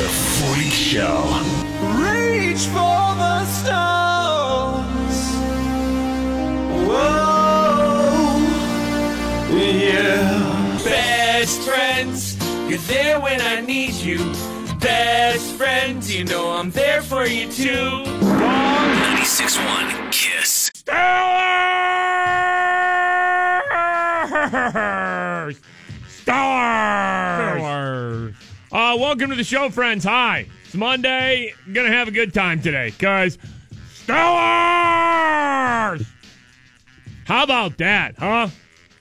The Freak Show. Reach for the stars. Whoa, yeah. Best friends, you're there when I need you. Best friends, you know I'm there for you too. 96.1 Kiss. Stars! Uh, welcome to the show, friends. Hi. It's Monday. Gonna have a good time today, guys. Stars! How about that, huh?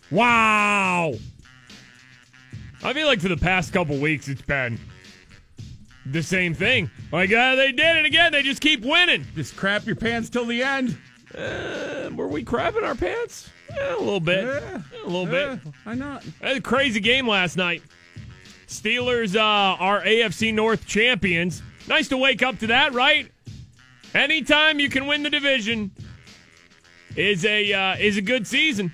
Wow! I feel like for the past couple weeks, it's been the same thing. Like, uh, they did it again. They just keep winning. Just crap your pants till the end. Uh, were we crapping our pants? Yeah, a little bit. Yeah. a little bit. Why not? Had a crazy game last night. Steelers uh, are AFC North champions. Nice to wake up to that, right? Anytime you can win the division is a uh, is a good season.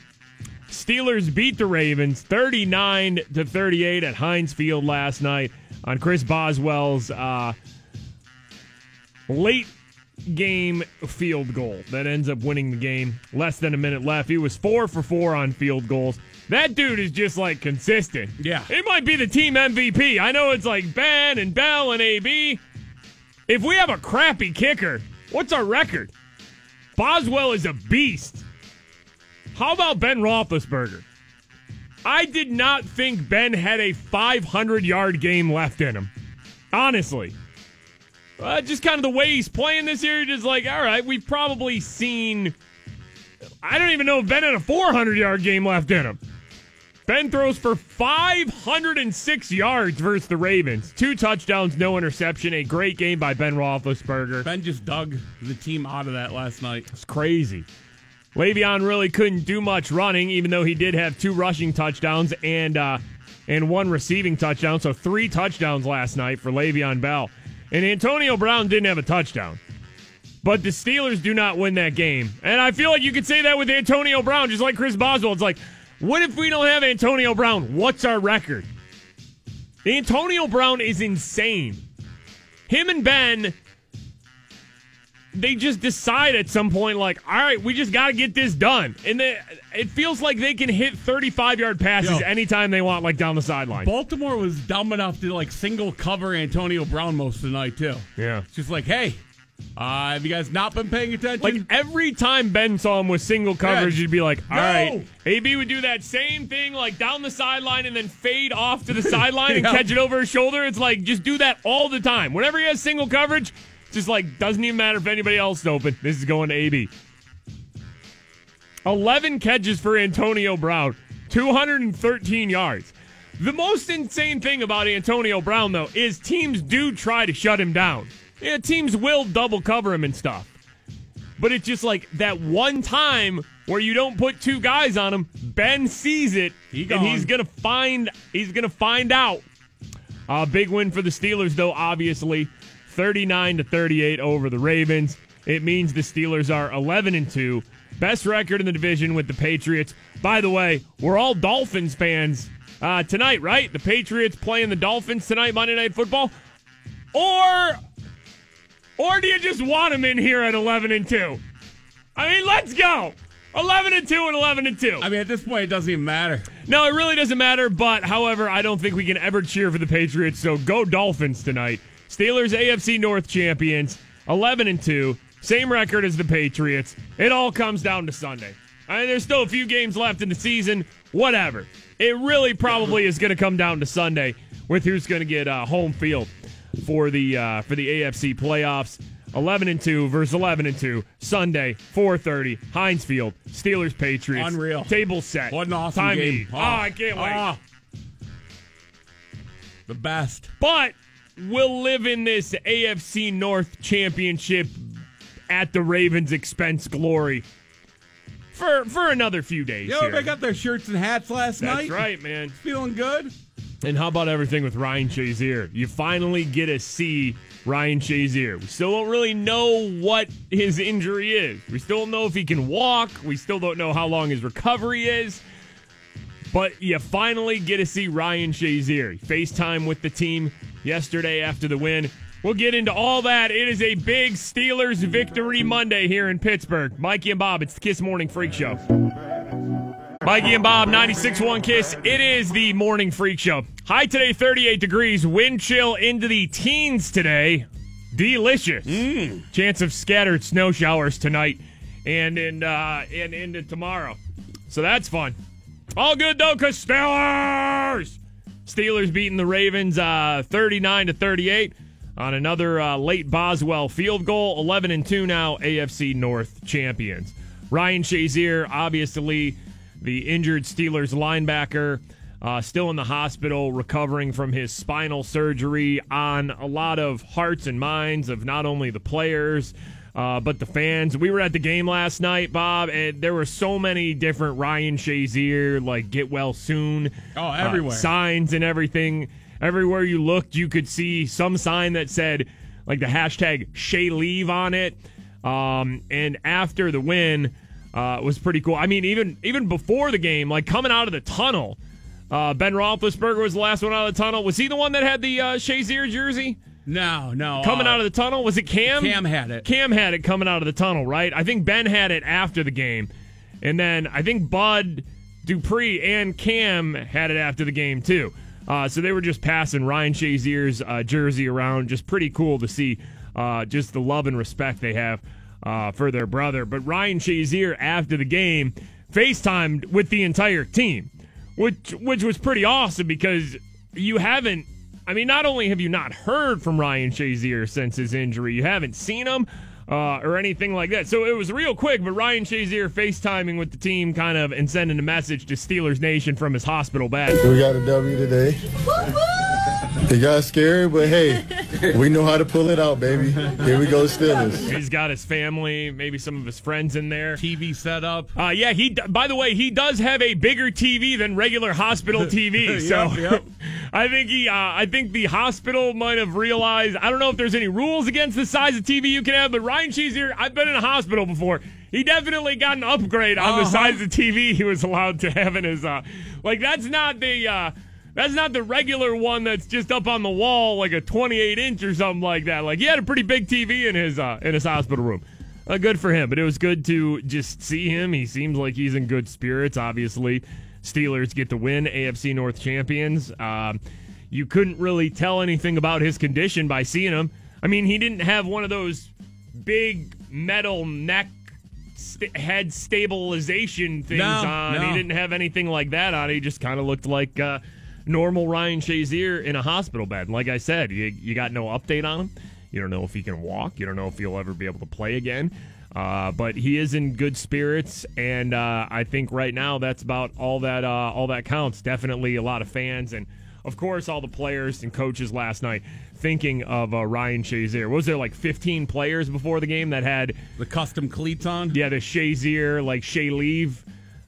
Steelers beat the Ravens 39 to 38 at Heinz Field last night on Chris Boswell's uh, late game field goal that ends up winning the game. Less than a minute left. He was four for four on field goals. That dude is just like consistent. Yeah. It might be the team MVP. I know it's like Ben and Bell and AB. If we have a crappy kicker, what's our record? Boswell is a beast. How about Ben Roethlisberger? I did not think Ben had a 500 yard game left in him. Honestly. Uh, just kind of the way he's playing this year, just like, all right, we've probably seen. I don't even know if Ben had a 400 yard game left in him. Ben throws for 506 yards versus the Ravens. Two touchdowns, no interception. A great game by Ben Roethlisberger. Ben just dug the team out of that last night. It's crazy. Le'Veon really couldn't do much running, even though he did have two rushing touchdowns and uh, and one receiving touchdown. So three touchdowns last night for Le'Veon Bell. And Antonio Brown didn't have a touchdown. But the Steelers do not win that game. And I feel like you could say that with Antonio Brown, just like Chris Boswell. It's like, what if we don't have Antonio Brown? What's our record? Antonio Brown is insane. Him and Ben they just decide at some point, like, all right, we just got to get this done. And they, it feels like they can hit 35 yard passes Yo. anytime they want, like down the sideline. Baltimore was dumb enough to like single cover Antonio Brown most of the night too. Yeah. It's just like, hey, uh, have you guys not been paying attention? Like every time Ben saw him with single coverage, Yeah. you'd be like, all No. right. AB would do that same thing, like down the sideline and then fade off to the sideline and catch it over his shoulder. It's like, just do that all the time. Whenever he has single coverage, just like, doesn't even matter if anybody else is open. This is going to AB. 11 catches for Antonio Brown, 213 yards. The most insane thing about Antonio Brown, though, is teams do try to shut him down. Yeah, teams will double cover him and stuff. But it's just like that one time where you don't put two guys on him. Ben sees it, He and he's gonna find he's gonna find out. A big win for the Steelers, though. Obviously, thirty-nine to thirty-eight over the Ravens. It means the Steelers are eleven and two, best record in the division with the Patriots. By the way, we're all Dolphins fans uh, tonight, right? The Patriots playing the Dolphins tonight, Monday Night Football, or or do you just want them in here at 11 and 2? I mean, let's go. 11 and 2 and 11 and 2. I mean, at this point, it doesn't even matter. No, it really doesn't matter, but however, I don't think we can ever cheer for the Patriots, so go Dolphins tonight. Steelers AFC North champions, 11 and 2, same record as the Patriots. It all comes down to Sunday. I mean, there's still a few games left in the season, whatever. It really probably is going to come down to Sunday with who's going to get uh, home field for the uh, for the AFC playoffs. 11 and 2 versus 11 and 2 Sunday 4:30 Heinz Field Steelers Patriots Unreal. table set What an awesome Time game. eat. Oh, I can't wait. Ah. the best. but we'll live in this AFC North championship at the Ravens' expense glory for for another few days. Yo, here. they got their shirts and hats last That's night. That's right, man. Feeling good. And how about everything with Ryan Shazier? You finally get to see Ryan Shazier. We still don't really know what his injury is. We still don't know if he can walk. We still don't know how long his recovery is. But you finally get to see Ryan Shazier. FaceTime with the team yesterday after the win. We'll get into all that. It is a big Steelers victory Monday here in Pittsburgh. Mikey and Bob, it's the Kiss Morning Freak Show. Mikey and Bob, 96.1 Kiss. It is the Morning Freak Show. High today, 38 degrees. Wind chill into the teens today. Delicious. Chance of scattered snow showers tonight and in uh, and into tomorrow. So that's fun. All good though, cause Steelers. Steelers beating the Ravens uh, 39 to 38 on another uh, late Boswell field goal. 11 and 2 now, AFC North champions. Ryan Shazier, obviously the injured Steelers linebacker, uh, still in the hospital, recovering from his spinal surgery. On a lot of hearts and minds of not only the players. Uh, but the fans, we were at the game last night, Bob, and there were so many different Ryan Shazier, like get well soon. Oh, uh, everywhere. signs and everything. Everywhere you looked, you could see some sign that said like the hashtag Shay Leave on it. Um, and after the win, uh, was pretty cool. I mean, even even before the game, like coming out of the tunnel, uh, Ben Roethlisberger was the last one out of the tunnel. Was he the one that had the uh, Shazier jersey? No, no. coming uh, out of the tunnel? Was it Cam? Cam had it. Cam had it coming out of the tunnel, right? I think Ben had it after the game. And then I think Bud Dupree and Cam had it after the game, too. Uh, so they were just passing Ryan Shazier's uh, jersey around. Just pretty cool to see uh, just the love and respect they have uh, for their brother. But Ryan Shazier, after the game, FaceTimed with the entire team, which which was pretty awesome because you haven't I mean, not only have you not heard from Ryan Shazier since his injury, you haven't seen him uh, or anything like that. So it was real quick, but Ryan Shazier FaceTiming with the team kind of and sending a message to Steelers Nation from his hospital bed. We got a W today. It got scary, but hey, we know how to pull it out, baby. Here we go, Steelers. He's got his family, maybe some of his friends in there. TV setup. Uh, yeah, he. By the way, he does have a bigger TV than regular hospital TV. so Yep, yep. I think he. Uh, I think the hospital might have realized. I don't know if there's any rules against the size of TV you can have, but Ryan Shazier, I've been in a hospital before. He definitely got an upgrade on the Uh-huh. size of TV he was allowed to have in his. Uh, like that's not the. Uh, that's not the regular one that's just up on the wall like a 28 inch or something like that. Like he had a pretty big TV in his uh, in his hospital room. Uh, good for him, but it was good to just see him. He seems like he's in good spirits. Obviously, Steelers get the win, AFC North champions. Um, you couldn't really tell anything about his condition by seeing him. I mean, he didn't have one of those big metal neck st- head stabilization things No, on. He didn't have anything like that on. He just kind of looked like uh, normal Ryan Shazier in a hospital bed. Like I said, you, you got no update on him. You don't know if he can walk. You don't know if he'll ever be able to play again. Uh, but he is in good spirits, and uh, I think right now that's about all that uh, all that counts. Definitely a lot of fans, and of course all the players and coaches last night thinking of uh, Ryan Shazier. Was there like 15 players before the game that had The custom cleats on. yeah, the Shazier, like Shay Leave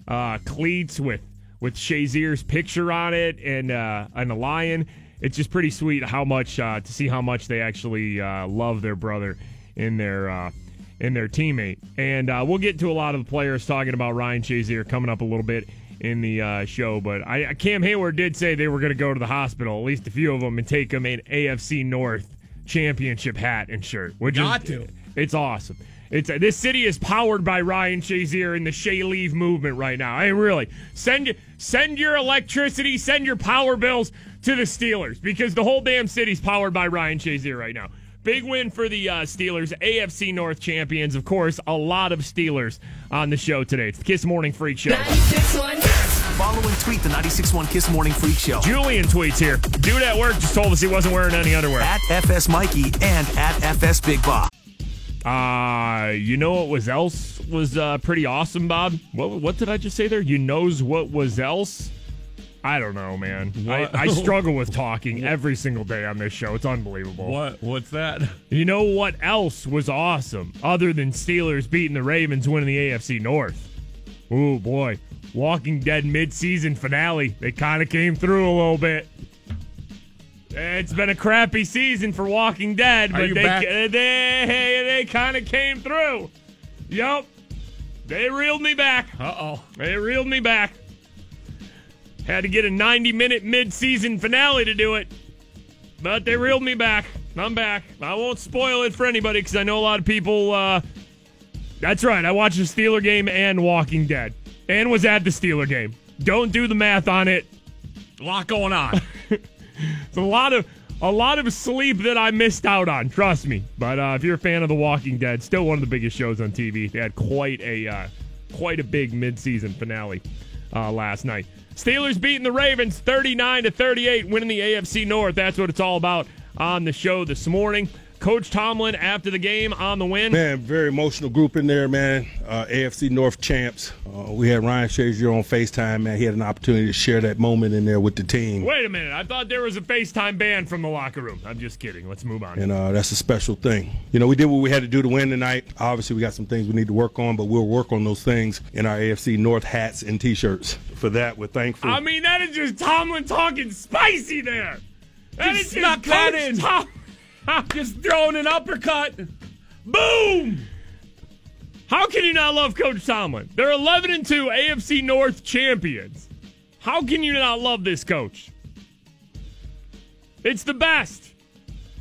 uh, cleats with with Shazier's picture on it and uh, and a lion. It's just pretty sweet how much uh, to see how much they actually uh, love their brother in their uh, in their teammate. And uh, we'll get to a lot of the players talking about Ryan Shazier coming up a little bit in the uh, show. But I, Cam Hayward did say they were going to go to the hospital, at least a few of them, and take him an AFC North championship hat and shirt. Which Got is, to. It's awesome. It's this city is powered by Ryan Shazier and the Shay Leave movement right now. Hey, really, send send your electricity, send your power bills to the Steelers because the whole damn city's powered by Ryan Shazier right now. Big win for the uh, Steelers, AFC North champions. Of course, a lot of Steelers on the show today. It's the Kiss Morning Freak Show. 96.1 Follow and tweet the 96.1 Kiss Morning Freak Show Julian tweets here. Dude at work just told us he wasn't wearing any underwear. at FS Mikey and at FS Big Bob. Uh, you know what was else was uh, pretty awesome, Bob? What what did I just say there? You knows what was else? I don't know, man. I, I struggle with talking every single day on this show. It's unbelievable. What? What's that? You know what else was awesome other than Steelers beating the Ravens winning the AFC North? Oh boy, Walking Dead mid-season finale. They kind of came through a little bit. It's been a crappy season for Walking Dead, but you they they they kind of came through. Yup, they reeled me back. Uh oh. They reeled me back. Had to get a 90 minute mid season finale to do it. but they reeled me back. I'm back. I won't spoil it for anybody because I know a lot of people. Uh, that's right. I watched the Steeler game and Walking Dead, and was at the Steeler game. Don't do the math on it. A lot going on. It's a lot of a lot of sleep that I missed out on. Trust me. But uh, if you're a fan of The Walking Dead, still one of the biggest shows on TV. They had quite a uh, quite a big midseason finale uh, last night. Steelers beating the Ravens 39 to 38, winning the AFC North. That's what it's all about on the show this morning. Coach Tomlin after the game on the win. Man, very emotional group in there, man. Uh, AFC North champs. Uh, we had Ryan Shazier on FaceTime, man. He had an opportunity to share that moment in there with the team. Wait a minute. I thought there was a FaceTime ban from the locker room. I'm just kidding. Let's move on. And uh, that's a special thing. You know, we did what we had to do to win tonight. Obviously, we got some things we need to work on, but we'll work on those things in our AFC North hats and T-shirts. For that, we're thankful. I mean, that is just Tomlin talking spicy there. That Just is just that Coach in. Tom- Just throwing an uppercut. Boom! How can you not love Coach Tomlin? They're 11 and 2 AFC North champions. How can you not love this coach? It's the best.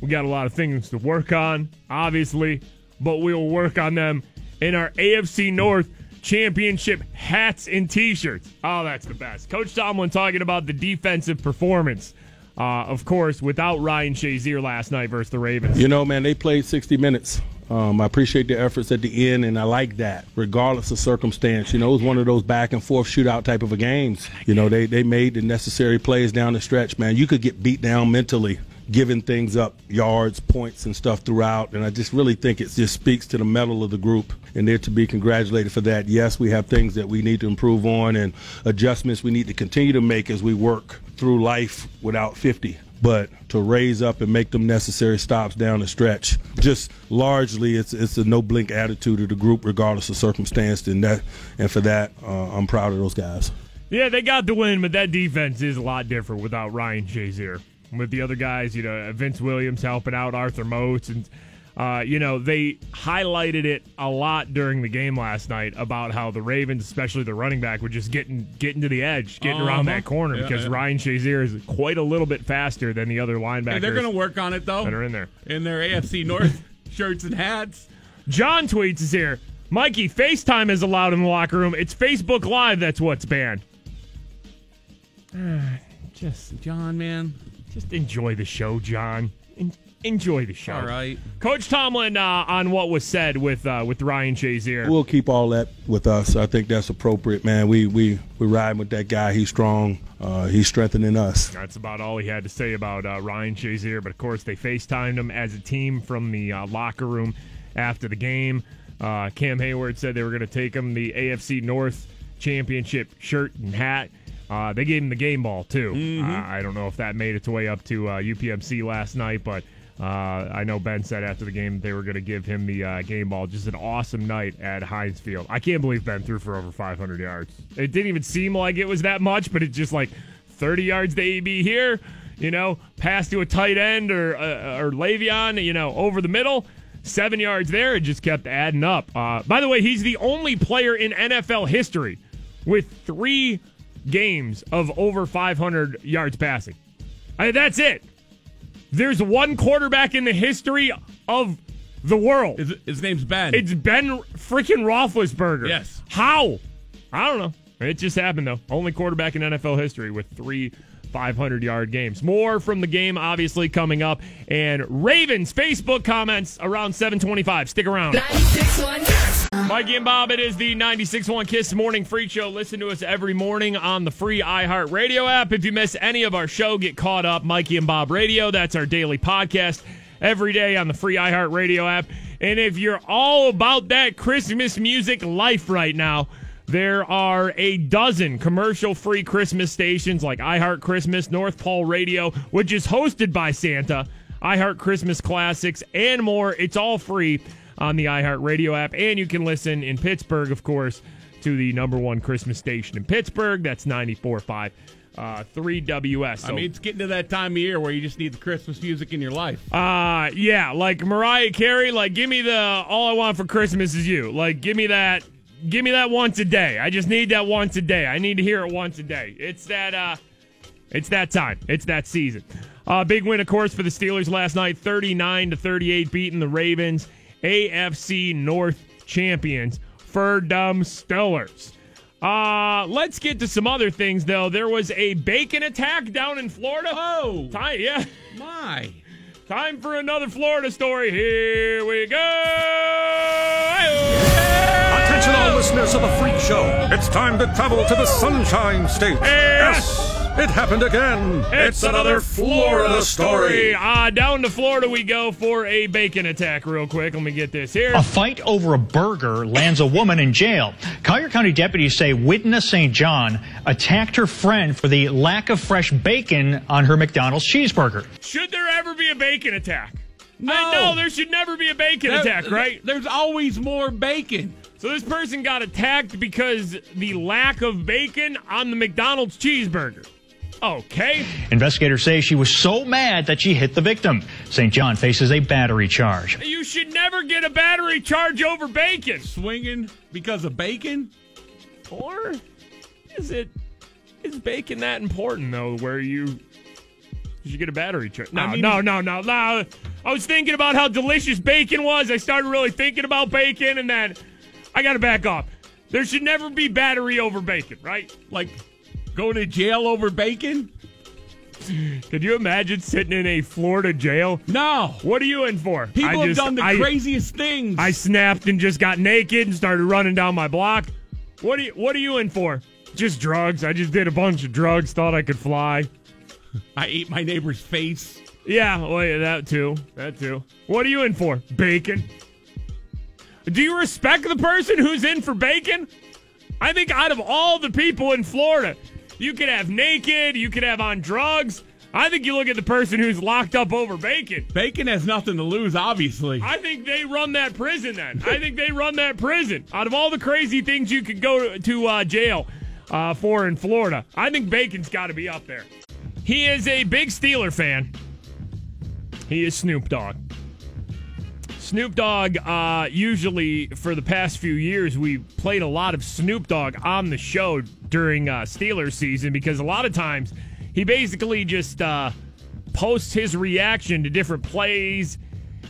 We got a lot of things to work on, obviously, but we'll work on them in our AFC North championship hats and t-shirts. Oh, that's the best. Coach Tomlin talking about the defensive performance. Uh, of course, without Ryan Shazier last night versus the Ravens. You know, man, they played 60 minutes. Um, I appreciate the efforts at the end, and I like that, regardless of circumstance. You know, it was one of those back and forth shootout type of a games. You know, they, they made the necessary plays down the stretch, man. You could get beat down mentally, giving things up, yards, points, and stuff throughout. And I just really think it just speaks to the mettle of the group, and they're to be congratulated for that. Yes, we have things that we need to improve on and adjustments we need to continue to make as we work through life without 50 but to raise up and make them necessary stops down the stretch. Just largely, it's it's a no blink attitude of the group, regardless of circumstance, and that and for that, uh, I'm proud of those guys. Yeah, they got the win, but that defense is a lot different without Ryan Shazier. With the other guys, you know, Vince Williams helping out Arthur Moats, and uh, you know they highlighted it a lot during the game last night about how the Ravens, especially the running back, were just getting getting to the edge, getting around Uh-huh. that corner Yeah, because yeah. Ryan Shazier is quite a little bit faster than the other linebackers Hey, they're going to work on it, though. that are in there. in their AFC North shirts and hats. John tweets is here. Mikey, FaceTime is allowed in the locker room. It's Facebook Live that's what's banned. Just John, man. Just enjoy the show, John. En- enjoy the show. All right. Coach Tomlin uh, on what was said with uh, with Ryan Shazier. We'll keep all that with us. I think that's appropriate, man. We we we riding with that guy. He's strong. Uh, he's strengthening us. That's about all he had to say about uh, Ryan Shazier. But of course, they FaceTimed him as a team from the uh, locker room after the game. Uh, Cam Hayward said they were going to take him the AFC North championship shirt and hat. Uh, they gave him the game ball too. Uh, I don't know if that made its way up to uh, UPMC last night, but uh, I know Ben said after the game they were going to give him the uh, game ball. Just an awesome night at Heinz Field. I can't believe Ben threw for over 500 yards. It didn't even seem like it was that much, but it's just like 30 yards to AB here, you know, pass to a tight end or uh, or Le'Veon, you know, over the middle. Seven yards there, it just kept adding up. Uh, by the way, he's the only player in NFL history with three games of over 500 yards passing. I that's it. There's one quarterback in the history of the world. His, his name's Ben. It's Ben freaking Roethlisberger. Yes. How? I don't know. It just happened though. Only quarterback in NFL history with three 500 yard games. More from the game, obviously coming up, and Ravens Facebook comments around 7:25. Stick around. 96.1 Mikey and Bob, it is the 96.1 Kiss Morning Freak Show. Listen to us every morning on the free iHeart Radio app. If you miss any of our show, get caught up. Mikey and Bob Radio. That's our daily podcast every day on the free iHeart Radio app. And if you're all about that Christmas music life right now, there are a dozen commercial free Christmas stations like iHeart Christmas, North Pole Radio, which is hosted by Santa, iHeart Christmas Classics, and more. It's all free on the iHeart Radio app. And you can listen in Pittsburgh, of course, to the number one Christmas station in Pittsburgh. That's 94.5. Uh, 3WS. I mean, it's getting to that time of year where you just need the Christmas music in your life. Uh yeah, like Mariah Carey, like give me the all I want for Christmas is you. Like give me that give me that once a day. I just need that once a day. I need to hear it once a day. It's that uh it's that time. It's that season. Uh, big win, of course, for the Steelers last night, 39 to 38, beating the Ravens, AFC North champions for dumb Steelers. Uh, let's get to some other things, though. There was a bacon attack down in Florida. Oh, Time, yeah. my. Time for another Florida story. Here we go. Attention, all listeners of the Freak Show. It's time to travel to the Sunshine State. Yes. It happened again. It's, another Florida story. Uh, down to Florida we go for a bacon attack, real quick. Let me get this here. A fight over a burger lands a woman in jail. Collier County deputies say Witness St. John attacked her friend for the lack of fresh bacon on her McDonald's cheeseburger. Should there ever be a bacon attack? No. I know there should never be a bacon There- attack, right? There's always more bacon. So this person got attacked because the lack of bacon on the McDonald's cheeseburger. Okay. Investigators say she was so mad that she hit the victim. St. John faces a battery charge. You should never get a battery charge over bacon. Swinging because of bacon? Or is it is bacon that important though where you you should get a battery charge? No, I mean- no, no, no, no. I was thinking about how delicious bacon was. I started really thinking about bacon and then I got to back off. There should never be battery over bacon, right? Like, go to jail over bacon? Could you imagine sitting in a Florida jail? No. What are you in for? People I have done the I- craziest things. I snapped and just got naked and started running down my block. What are you What are you in for? Just drugs. I just did a bunch of drugs. Thought I could fly. I ate my neighbor's face. Yeah, well, yeah, that too. That too. What are you in for? Bacon. Do you respect the person who's in for bacon? I think out of all the people in Florida, you could have naked, you could have on drugs. I think you look at the person who's locked up over bacon. Bacon has nothing to lose, obviously. I think they run that prison then. I think they run that prison. Out of all the crazy things you could go to, to uh, jail uh, for in Florida, I think bacon's got to be up there. He is a big Steeler fan. He is Snoop Dogg. Snoop Dogg, uh, usually for the past few years, we played a lot of Snoop Dogg on the show during uh, Steelers season because a lot of times he basically just uh, posts his reaction to different plays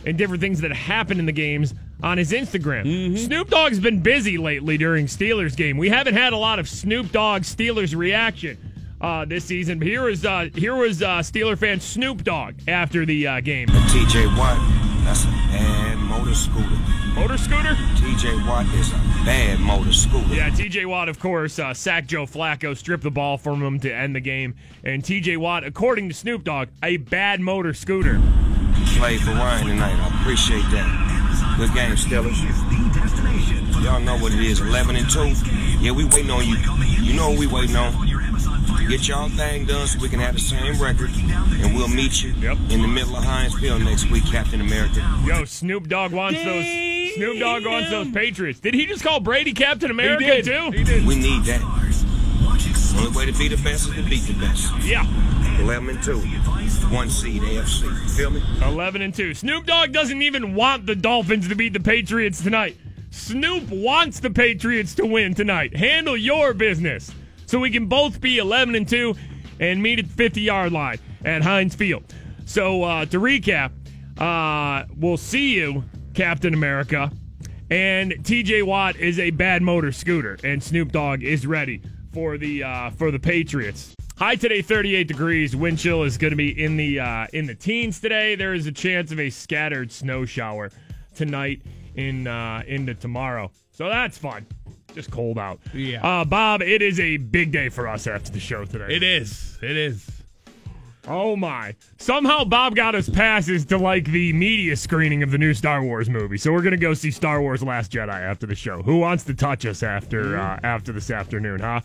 and different things that happen in the games on his Instagram. Snoop Dogg's been busy lately during Steelers game. We haven't had a lot of Snoop Dogg Steelers reaction uh, this season. But here was uh, here was uh, Steeler fan Snoop Dogg after the uh, game. TJ Watt, that's a bad motor scooter. Motor scooter. TJ Watt is a bad motor scooter. Yeah, TJ Watt, of course, uh, sacked Joe Flacco, stripped the ball from him to end the game. And TJ Watt, according to Snoop Dogg, a bad motor scooter. Played for Ryan tonight. I appreciate that. Good game, Steelers. Y'all know what it is, 11 and 2. Yeah, we waiting on you. You know what we waiting on. Get y'all thing done so we can have the same record, and we'll meet you Yep. in the middle of Heinz Field next week, Captain America. Yo, Snoop Dogg wants those. Snoop Dogg wants those Patriots. Did he just call Brady Captain America did. too? He did. We need that. Only way to be the best is to beat the best. Yeah, 11 and 2. One seed AFC. Feel me? eleven and two. Snoop Dogg doesn't even want the Dolphins to beat the Patriots tonight. Snoop wants the Patriots to win tonight. Handle your business, so we can both be eleven and two and meet at the fifty yard line at Heinz Field. So uh, to recap, uh, we'll see you, Captain America. And TJ Watt is a bad motor scooter, and Snoop Dogg is ready for the uh, for the Patriots. High today, 38 degrees. Wind chill is going to be in the uh, in the teens today. There is a chance of a scattered snow shower tonight in uh, into tomorrow. So that's fun. Just cold out. Yeah. Uh, Bob, it is a big day for us after the show today. It is. It is. Oh my! Somehow Bob got us passes to like the media screening of the new Star Wars movie, so we're gonna go see Star Wars: Last Jedi after the show. Who wants to touch us after uh, after this afternoon, huh?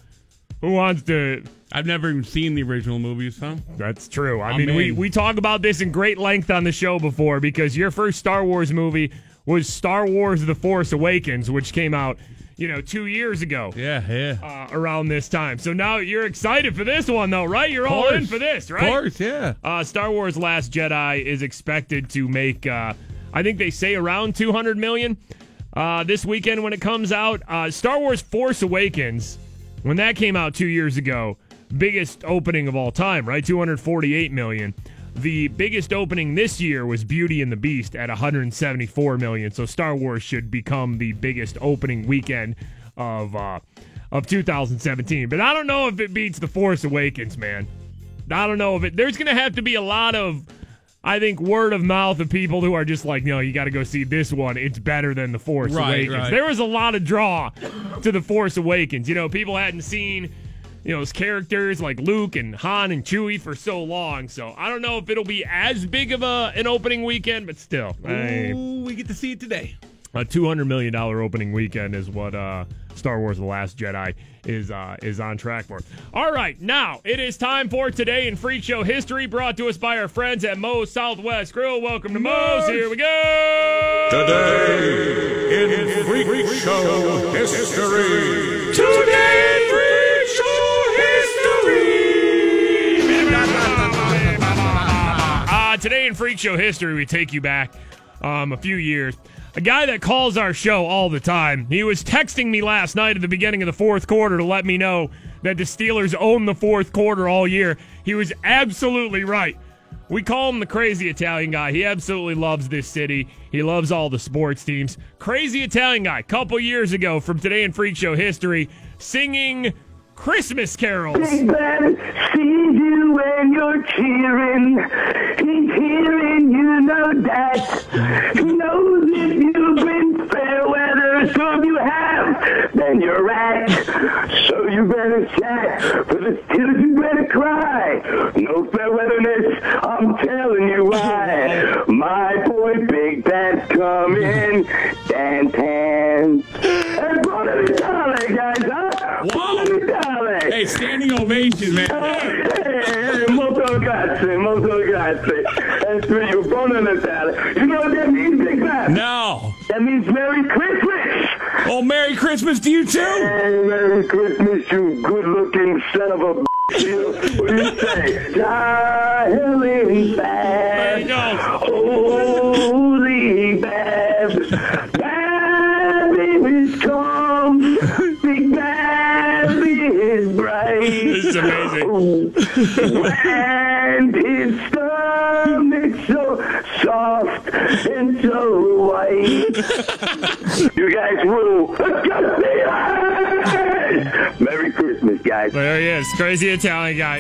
Who wants to? I've never even seen the original movies, huh? That's true. I I'm mean, we we talk about this in great length on the show before because your first Star Wars movie was Star Wars: The Force Awakens, which came out, you know, two years ago. Yeah, yeah. Uh, around this time, so now you're excited for this one, though, right? You're all in for this, right? Of course, yeah. Uh, Star Wars: Last Jedi is expected to make, uh, I think they say around 200 million uh, this weekend when it comes out. Uh, Star Wars: Force Awakens, when that came out two years ago, biggest opening of all time, right? 248 million. The biggest opening this year was Beauty and the Beast at 174 million. So Star Wars should become the biggest opening weekend of uh, of 2017. But I don't know if it beats The Force Awakens, man. I don't know if it. There's going to have to be a lot of, I think, word of mouth of people who are just like, no, you got to go see this one. It's better than The Force Right, Awakens. right. There was a lot of draw to The Force Awakens. You know, people hadn't seen, you know, those characters like Luke and Han and Chewie for so long. So I don't know if it'll be as big of a an opening weekend, but still, I- Ooh, we get to see it today. a two hundred million dollar opening weekend is what uh, Star Wars: The Last Jedi is uh, is on track for. All right, now it is time for today in Freak Show history, brought to us by our friends at Moe's Southwest Grill. Welcome to Moe's. Here we go. Today in Freak, Show history. Today today in Freak Show history, we take you back um, a few years. A guy that calls our show all the time. He was texting me last night at the beginning of the fourth quarter to let me know that the Steelers own the fourth quarter all year. He was absolutely right. We call him the crazy Italian guy. He absolutely loves this city. He loves all the sports teams. Crazy Italian guy, couple years ago from Today in Freak Show history, singing Christmas carols. Big Ben sees you when you're cheering. He's hearing you know that. He knows if you've been fair weather, so if you have, then you're right. So you better chat. For the Steelers, you better cry. No fair weatherness, I'm telling you why. My boy Big Ben's coming. Dance hands. And Buona Natale, guys, huh? Buona Natale. Hey, standing ovation, man. Eh, molto grazie, molto grazie. That's for you, Buona Natale. You know what that means, Big Ben? No. That means Merry Christmas. Oh, Merry Christmas to you too. Hey, Merry Christmas, you good-looking son of a you. What do you say? Darling Bab, holy Bab, Bab is calm, Big Bab is bright. This is amazing. and his stomach so soft and so white. you guys will Merry Christmas, guys. There he is, crazy Italian guy.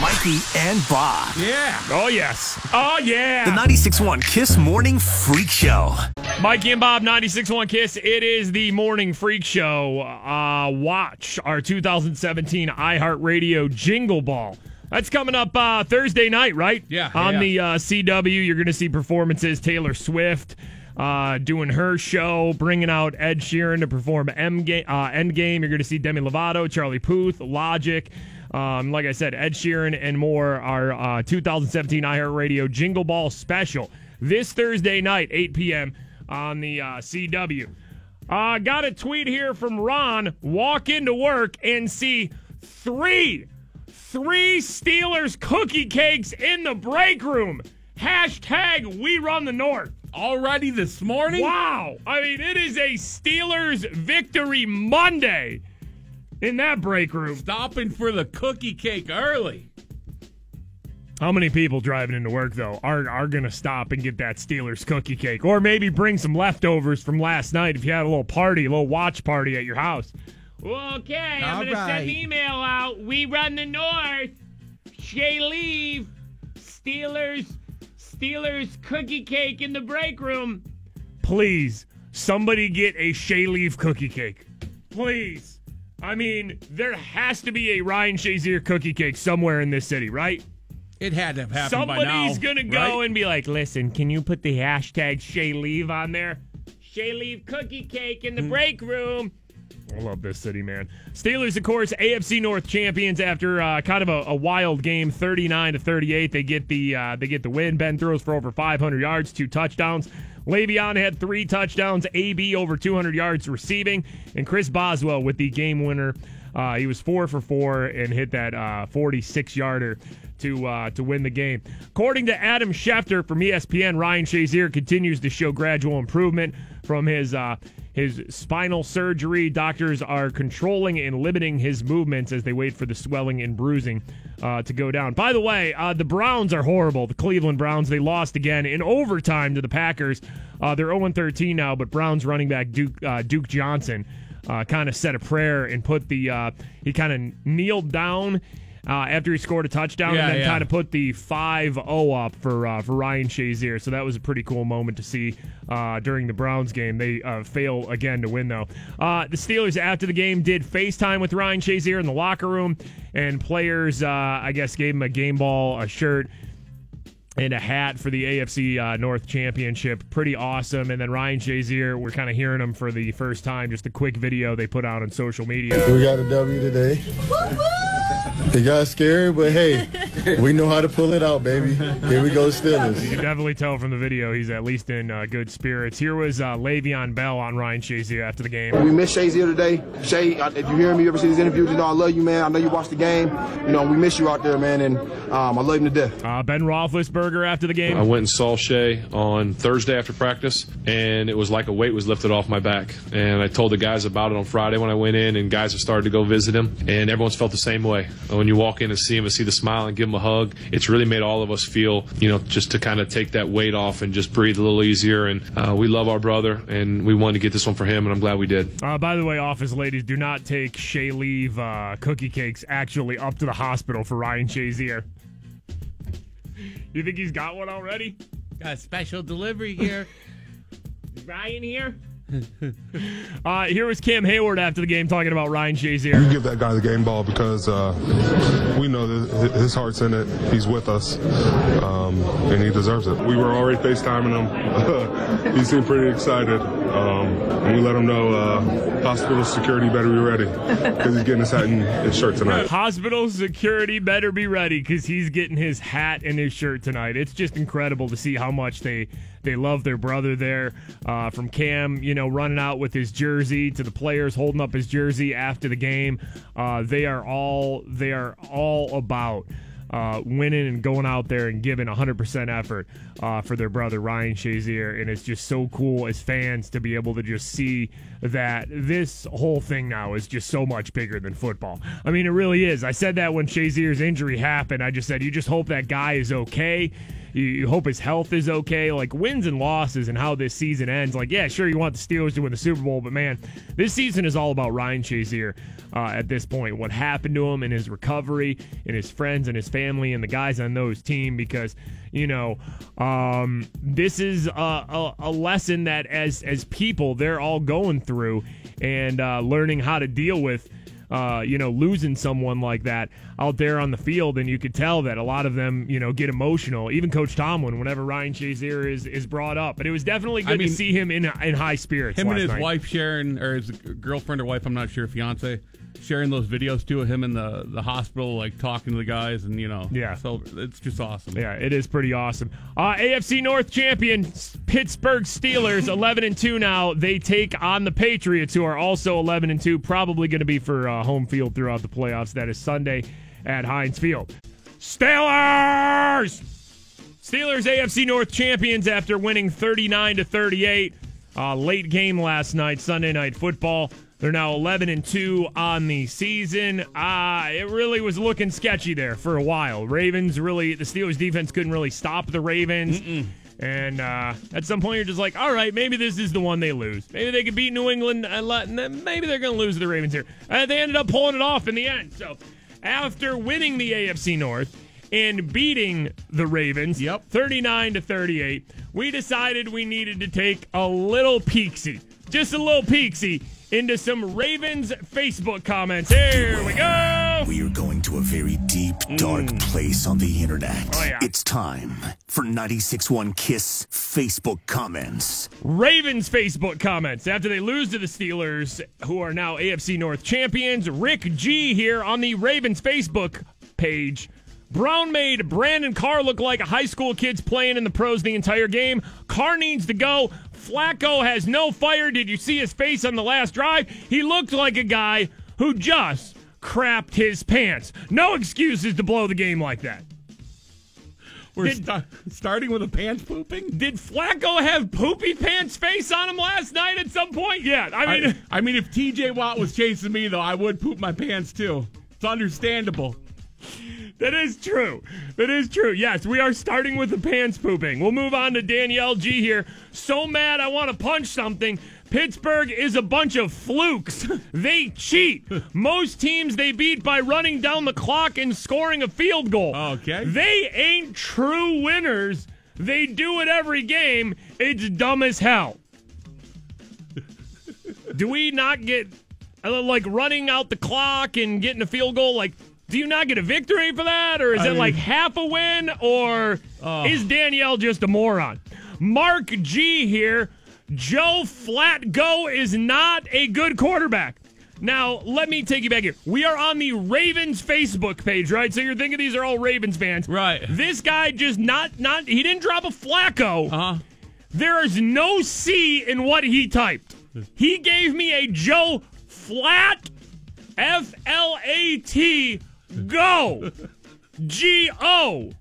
Mikey and Bob. Yeah. Oh, yes. Oh, yeah. The 96.1 Kiss Morning Freak Show. Mikey and Bob, 96.1 Kiss. It is the Morning Freak Show. Uh, watch our 2017 iHeartRadio Jingle Ball. That's coming up uh, Thursday night, right? Yeah, On yeah. the uh, CW, you're going to see performances. Taylor Swift uh, doing her show, bringing out Ed Sheeran to perform M- uh, Endgame. You're going to see Demi Lovato, Charlie Puth, Logic. Um, like I said, Ed Sheeran and more. Our uh, 2017 iHeartRadio Jingle Ball special this Thursday night, 8 p.m. on the uh, CW. Uh, got a tweet here from Ron. Walk into work and see three, three Steelers cookie cakes in the break room. Hashtag We Run the North. Already this morning? Wow. I mean, it is a Steelers victory Monday in that break room. Stopping for the cookie cake early. How many people driving into work though are are gonna stop and get that Steelers cookie cake, or maybe bring some leftovers from last night if you had a little party, a little watch party at your house? Okay, I'm All gonna send right. an email out. We run the North. Shay leave. Steelers. Steelers cookie cake in the break room. Please, somebody get a Shea Leaf cookie cake. Please. I mean, there has to be a Ryan Shazier cookie cake somewhere in this city, right? It had to have happened by now. Somebody's gonna go right? and be like, "Listen, can you put the hashtag Shay Leave on there? Shay Leave cookie cake in the Hmm. break room." I love this city, man. Steelers, of course, AFC North champions after uh, kind of a, a wild game, thirty-nine to thirty-eight. They get the uh, they get the win. Ben throws for over five hundred yards, two touchdowns. Le'Veon had three touchdowns. AB over two hundred yards receiving, and Chris Boswell with the game winner. Uh, he was four for four and hit that uh, 46 yarder to uh, to win the game. According to Adam Schefter from ESPN, Ryan Shazier continues to show gradual improvement from his uh, his spinal surgery. Doctors are controlling and limiting his movements as they wait for the swelling and bruising uh, to go down. By the way, uh, the Browns are horrible. The Cleveland Browns, they lost again in overtime to the Packers. Uh, they're 0 13 now, but Browns running back Duke, uh, Duke Johnson uh, kind of said a prayer and put the, uh, he kind of kneeled down. Uh, after he scored a touchdown, Yeah, and then yeah. kind of put the 5-0 up for uh, for Ryan Shazier. So that was a pretty cool moment to see uh, during the Browns game. They uh, fail again to win though. Uh, the Steelers after the game did FaceTime with Ryan Shazier in the locker room, and players uh, I guess gave him a game ball, a shirt. And a hat for the AFC uh, North Championship. Pretty awesome. And then Ryan Shazier, we're kind of hearing him for the first time. Just a quick video they put out on social media. We got a W today. It got scary, but hey, we know how to pull it out, baby. Here we go, Steelers. You can definitely tell from the video he's at least in uh, good spirits. Here was uh, Le'Veon Bell on Ryan Shazier after the game. We miss Shay's here today. Shay, uh, if you hear me, you ever see these interviews, you know I love you, man. I know you watched the game. You know we miss you out there, man, and um, I love you to death. Uh, ben Roethlisberger after the game. I went and saw Shay on Thursday after practice, and it was like a weight was lifted off my back. And I told the guys about it on Friday when I went in, and guys have started to go visit him, and everyone's felt the same way. When you walk in and see him and see the smile and give him a hug, it's really made all of us feel, you know, just to kind of take that weight off and just breathe a little easier. And uh, we love our brother, and we wanted to get this one for him, and I'm glad we did. Uh, by the way, office ladies, do not take Shay Leave uh, cookie cakes actually up to the hospital for Ryan Shazier. You think he's got one already? Got a special delivery here. Is Ryan here? Uh, here was Cam Hayward after the game talking about Ryan Shazier. We give that guy the game ball because uh, we know that his heart's in it. He's with us, um, and he deserves it. We were already FaceTiming him. he seemed pretty excited. Um, and we let him know uh, hospital security better be ready because he's getting his hat and his shirt tonight. Hospital security better be ready because he's getting his hat and his shirt tonight. It's just incredible to see how much they they love their brother there. Uh, from Cam, you know, running out with his jersey to the players holding up his jersey after the game. Uh, they are all they are all about. Uh, winning and going out there and giving 100% effort uh, for their brother Ryan Shazier. And it's just so cool as fans to be able to just see that this whole thing now is just so much bigger than football. I mean, it really is. I said that when Shazier's injury happened. I just said, you just hope that guy is okay. You, hope his health is okay. Like wins and losses and how this season ends. Like, yeah, sure, you want the Steelers to win the Super Bowl, but man, this season is all about Ryan Shazier uh, at this point. What happened to him and his recovery and his friends and his family and the guys on those team because you know um, this is a, a, a lesson that as as people they're all going through and uh, learning how to deal with uh, you know, losing someone like that out there on the field, and you could tell that a lot of them, you know, get emotional. Even Coach Tomlin, whenever Ryan Shazier is is brought up, but it was definitely good I mean, to see him in in high spirits. Him and his night. wife Sharon, or his girlfriend or wife, I'm not sure, fiance, sharing those videos too of him in the, the hospital, like talking to the guys, and you know, Yeah. So it's just awesome. Yeah, it is pretty awesome. Uh, AFC North champion Pittsburgh Steelers, 11 and two now. They take on the Patriots, who are also 11 and two. Probably going to be for uh, home field throughout the playoffs. That is Sunday at Heinz Field. Steelers. Steelers AFC North champions after winning 39 to 38. Uh, late game last night, Sunday night football. They're now 11 and 2 on the season. Uh, it really was looking sketchy there for a while. Ravens really, the Steelers defense couldn't really stop the Ravens. And uh, at some point, you're just like, all right, maybe this is the one they lose. Maybe they could beat New England. And let, and maybe they're going to lose to the Ravens here. Uh, they ended up pulling it off in the end. So after winning the AFC North and beating the Ravens, yep. 39 to 38, we decided we needed to take a little peeksy, just a little peeksy into some Ravens Facebook comments. Here we go. We are going to a very deep, dark place on the internet. Mm. Oh, yeah. It's time for 96.1 Kiss Facebook comments. Ravens Facebook comments after they lose to the Steelers, who are now AFC North champions. Rick G here on the Ravens Facebook page. Brown made Brandon Carr look like a high school kid's playing in the pros the entire game. Carr needs to go. Flacco has no fire. Did you see his face on the last drive? He looked like a guy who just crapped his pants. No excuses to blow the game like that. We're Did- sta- starting with a pants pooping. Did Flacco have poopy pants face on him last night at some point? Yeah, I mean, I, I mean, if T.J. Watt was chasing me, though, I would poop my pants too. It's understandable. That is true. That is true. Yes, we are starting with the pants pooping. We'll move on to Danielle G here. So mad I want to punch something. Pittsburgh is a bunch of flukes. They cheat. Most teams they beat by running down the clock and scoring a field goal. Okay. They ain't true winners. They do it every game. It's dumb as hell. do we not get uh, like running out the clock and getting a field goal? Like, do you not get a victory for that, or is I it mean- like half a win, or Oh. is Danielle just a moron? Mark G here. Joe Flatgo is not a good quarterback. Now, let me take you back here. We are on the Ravens Facebook page, right? So you're thinking these are all Ravens fans. Right. This guy just not not he didn't drop a Flacco. Uh-huh. There is no C in what he typed. He gave me a Joe Flat F L A T go. G O.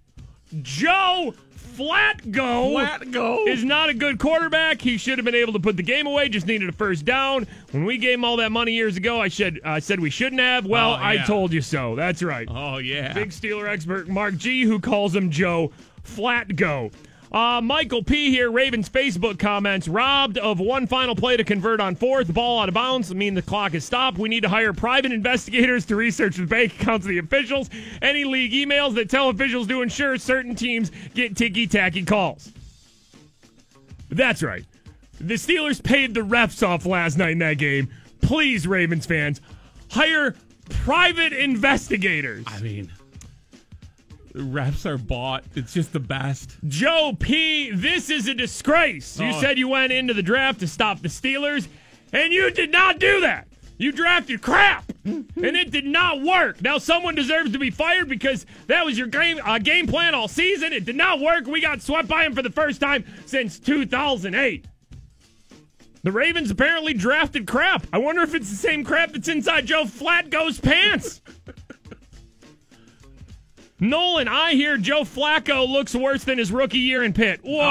Joe Flatgo Flatgo. is not a good quarterback. He should have been able to put the game away. Just needed a first down. When we gave him all that money years ago, I said I said we shouldn't have. Well, Oh, I told you so. That's right. Oh yeah. Big Steeler expert Mark G, who calls him Joe Flatgo. Uh, Michael P here, Ravens Facebook comments. Robbed of one final play to convert on fourth. Ball out of bounds. I mean, the clock is stopped. We need to hire private investigators to research the bank accounts of the officials. Any league emails that tell officials to ensure certain teams get ticky tacky calls. That's right. The Steelers paid the refs off last night in that game. Please, Ravens fans, hire private investigators. I mean, the refs are bought. It's just the best. Joe P, this is a disgrace. You Oh. said you went into the draft to stop the Steelers, and you did not do that. You drafted crap, and it did not work. Now someone deserves to be fired because that was your game uh, game plan all season. It did not work. We got swept by him for the first time since 2008. The Ravens apparently drafted crap. I wonder if it's the same crap that's inside Joe Flatgo's pants. Nolan, I hear Joe Flacco looks worse than his rookie year in Pitt. Whoa.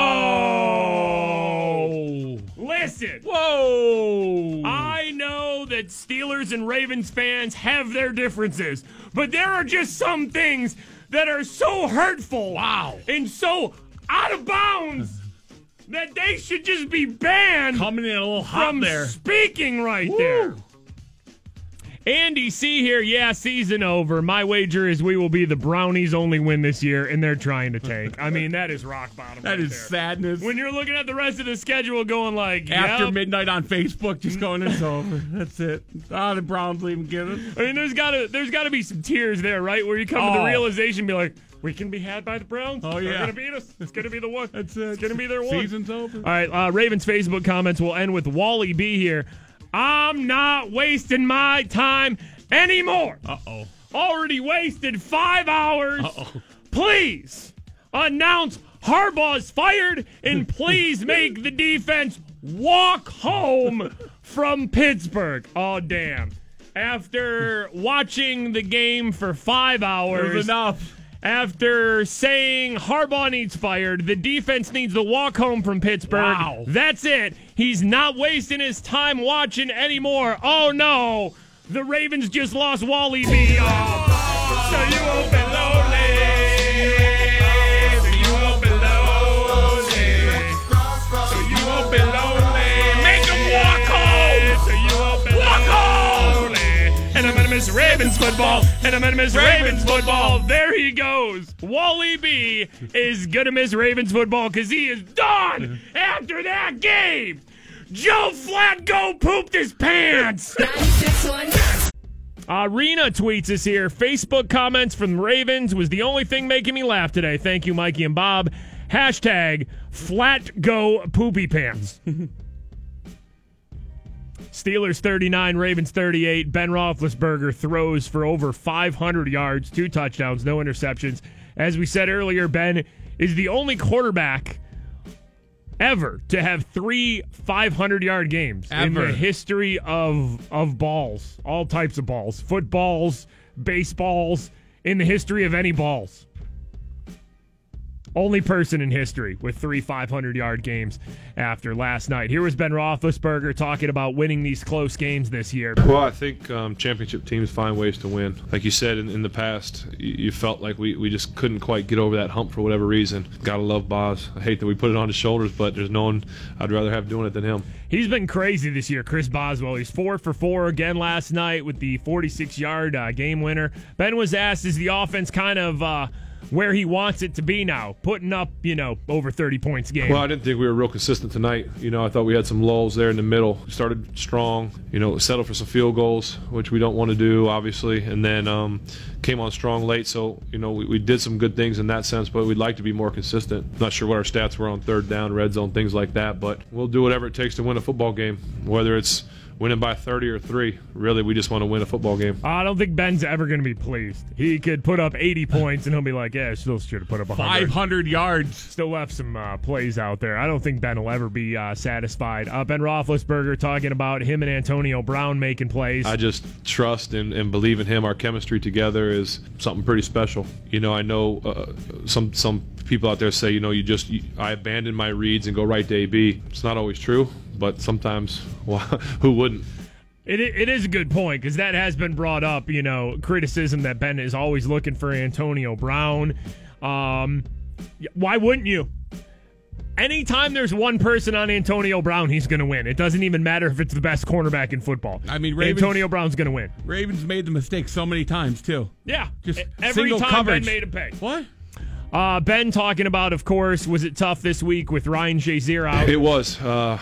Oh. Listen. Whoa. I know that Steelers and Ravens fans have their differences, but there are just some things that are so hurtful. Wow. And so out of bounds that they should just be banned Coming in a little hot from there. speaking right there. Andy C here. Yeah, season over. My wager is we will be the Brownies' only win this year, and they're trying to tank. I mean, that is rock bottom. That right is there. sadness. When you're looking at the rest of the schedule, going like After yep. midnight on Facebook, just going, it's over. That's it. Ah, the Browns leave and give it. I mean, there's gotta there's gotta be some tears there, right? Where you come to the Oh. realization, be like, we can be had by the Browns. Oh, yeah, They're gonna beat us. It's gonna be the one. That's it. It's gonna be their one. Season's over. All right, uh, Ravens Facebook comments will end with Wally B here. I'm not wasting my time anymore. Uh oh. Already wasted five hours. Uh oh. Please announce Harbaugh's fired and please make the defense walk home from Pittsburgh. Oh, damn. After watching the game for five hours. There's enough. After saying Harbaugh needs fired, the defense needs to walk home from Pittsburgh. Wow. That's it. He's not wasting his time watching anymore. Oh no, the Ravens just lost Wally B. Oh, so you miss Ravens football. And I'm gonna miss Ravens football. There he goes. Wally B is gonna miss Ravens football because he is done after that game. Joe Flacco pooped his pants. 96.1 Uh, Rena tweets us here. Facebook comments from Ravens was the only thing making me laugh today. Thank you, Mikey and Bob. Hashtag flat go poopy pants. Steelers 39, Ravens 38. Ben Roethlisberger throws for over 500 yards, two touchdowns, no interceptions. As we said earlier, Ben is the only quarterback ever to have three 500 yard games in the history of of balls, all types of balls, footballs, baseballs, in the history of any balls. Only person in history with three 500 yard games after last night. Here was Ben Roethlisberger talking about winning these close games this year. Well, I think um, championship teams find ways to win. Like you said in, in the past, you, you felt like we, we just couldn't quite get over that hump for whatever reason. Gotta love Boz. I hate that we put it on his shoulders, but there's no one I'd rather have doing it than him. He's been crazy this year, Chris Boswell. He's four for four again last night with the 46 yard uh, game winner. Ben was asked, is the offense kind of uh, where he wants it to be now, putting up, you know, over 30 points a game? Well, I didn't think we were real consistent tonight. You know, I thought we had some lulls there in the middle. We started strong, you know, settled for some field goals, which we don't want to do, obviously, and then um, came on strong late. So, you know, we, we did some good things in that sense, but we'd like to be more consistent. Not sure what our stats were on third down, red zone, things like that, but we'll do whatever it takes to win a football game, whether it's winning by 30 or 3. Really, we just want to win a football game. I don't think Ben's ever going to be pleased. He could put up 80 points and he'll be like, yeah, still should have put up 100. 500 yards. Still left some uh, plays out there. I don't think Ben will ever be uh, satisfied. Uh, ben Roethlisberger talking about him and Antonio Brown making plays. I just trust and, and believe in him. Our chemistry together is something pretty special. You know, I know uh, some some people out there say, you know, you just you, I abandon my reads and go right to AB. It's not always true, but sometimes, well, who wouldn't? It, it is a good point because that has been brought up. You know, criticism that Ben is always looking for Antonio Brown. Um, why wouldn't you? Anytime there's one person on Antonio Brown, he's going to win. It doesn't even matter if it's the best cornerback in football. I mean, Ravens, Antonio Brown's going to win. Ravens made the mistake so many times too. Yeah, Just every single time coverage. Ben made a pay. What? Uh, ben talking about, of course, was it tough this week with Ryan Shazier out? It was. Uh,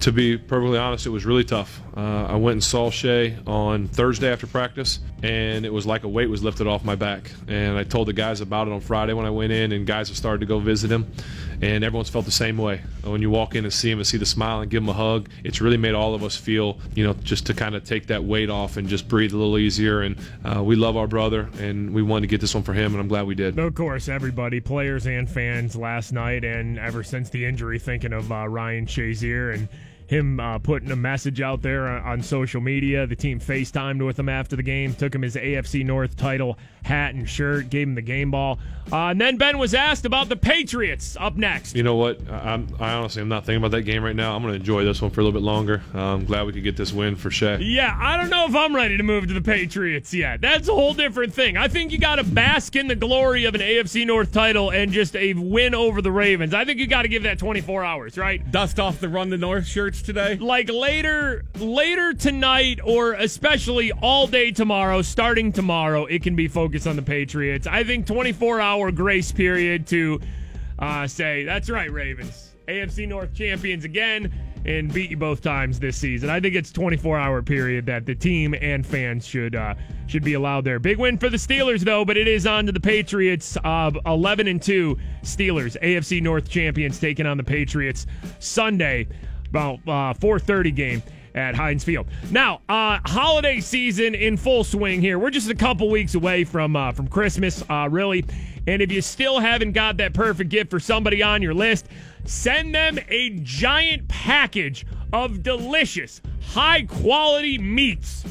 to be perfectly honest, it was really tough. Uh, I went and saw Shea on Thursday after practice, and it was like a weight was lifted off my back. And I told the guys about it on Friday when I went in, and guys have started to go visit him, and everyone's felt the same way. When you walk in and see him and see the smile and give him a hug, it's really made all of us feel, you know, just to kind of take that weight off and just breathe a little easier. And uh, we love our brother, and we wanted to get this one for him, and I'm glad we did. Of course, everybody, players and fans, last night and ever since the injury, thinking of uh, Ryan Shazier and him uh, putting a message out there on, on social media. The team FaceTimed with him after the game, took him his AFC North title hat and shirt, gave him the game ball. Uh, and then Ben was asked about the Patriots up next. You know what? I'm, I honestly am not thinking about that game right now. I'm going to enjoy this one for a little bit longer. Uh, I'm glad we could get this win for Shea. Yeah, I don't know if I'm ready to move to the Patriots yet. That's a whole different thing. I think you got to bask in the glory of an AFC North title and just a win over the Ravens. I think you got to give that 24 hours, right? Dust off the Run the North today. Like later, later tonight, or especially all day tomorrow, starting tomorrow, it can be focused on the Patriots. I think 24 hour grace period to uh, say that's right, Ravens, AFC North champions again and beat you both times this season. I think it's 24 hour period that the team and fans should uh, should be allowed there. Big win for the Steelers though, but it is on to the Patriots. Uh, 11 and two Steelers, AFC North champions, taking on the Patriots Sunday, about uh, 4:30 game at Heinz Field. Now, uh, holiday season in full swing here. We're just a couple weeks away from uh, from Christmas, uh, really. And if you still haven't got that perfect gift for somebody on your list, send them a giant package of delicious, high quality meats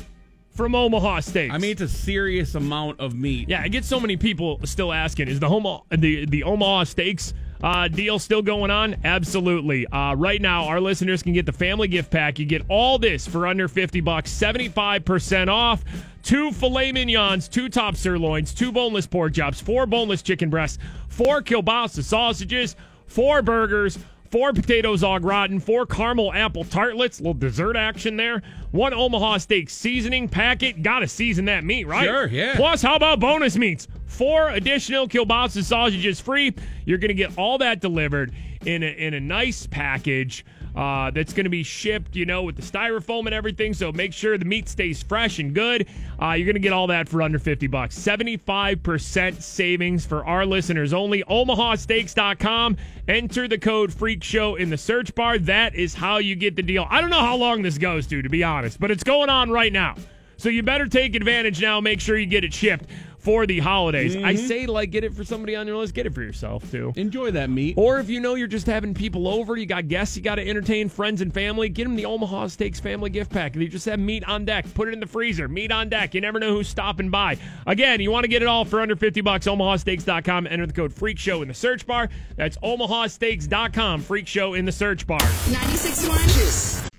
from Omaha Steaks. I mean, it's a serious amount of meat. Yeah, I get so many people still asking, is the Omaha the the Omaha Steaks uh, deal still going on? Absolutely. Uh, right now, our listeners can get the family gift pack. You get all this for under fifty bucks, seventy five percent off. Two filet mignons, two top sirloins, two boneless pork chops, four boneless chicken breasts, four kielbasa sausages, four burgers, four potatoes au gratin, four caramel apple tartlets, little dessert action there, one Omaha steak seasoning packet. Gotta season that meat, right? Sure, yeah. Plus, how about bonus meats? Four additional kielbasa sausages free. You're gonna get all that delivered in a, in a nice package. Uh, that's going to be shipped, you know, with the styrofoam and everything. So make sure the meat stays fresh and good. Uh, you're going to get all that for under 50 bucks. 75% savings for our listeners only. OmahaSteaks.com. Enter the code Freak Show in the search bar. That is how you get the deal. I don't know how long this goes to, to be honest, but it's going on right now. So you better take advantage now. Make sure you get it shipped for the holidays. I Mhm. say, like, get it for somebody on your list, get it for yourself, too. Enjoy that meat. Or if you know you're just having people over, you got guests, you got to entertain friends and family, get them the Omaha Steaks family gift pack. They just have meat on deck. Put it in the freezer. Meat on deck. You never know who's stopping by. Again, you want to get it all for under 50 bucks. OmahaSteaks.com. Enter the code Freak Show in the search bar. That's OmahaSteaks.com. Freak Show in the search bar. 96.1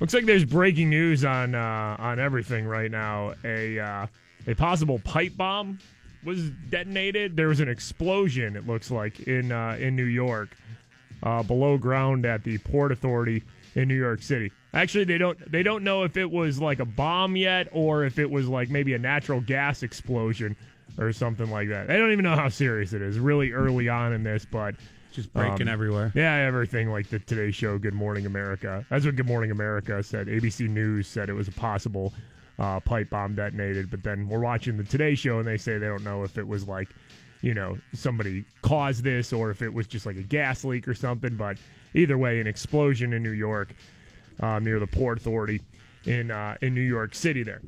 Looks like there's breaking news on uh, on everything right now. A uh, a possible pipe bomb was detonated. There was an explosion. It looks like in uh, in New York, uh, below ground at the Port Authority in New York City. Actually, they don't they don't know if it was like a bomb yet or if it was like maybe a natural gas explosion or something like that. They don't even know how serious it is. Really early on in this, but Just breaking everywhere. yeah, everything like the Today Show, Good Morning America. That's what Good Morning America said. ABC News said it was a possible uh, pipe bomb detonated, but then we're watching the Today Show and they say they don't know if it was like, you know, somebody caused this or if it was just like a gas leak or something. But either way, an explosion in New York uh, near the Port Authority in uh, in New York City there.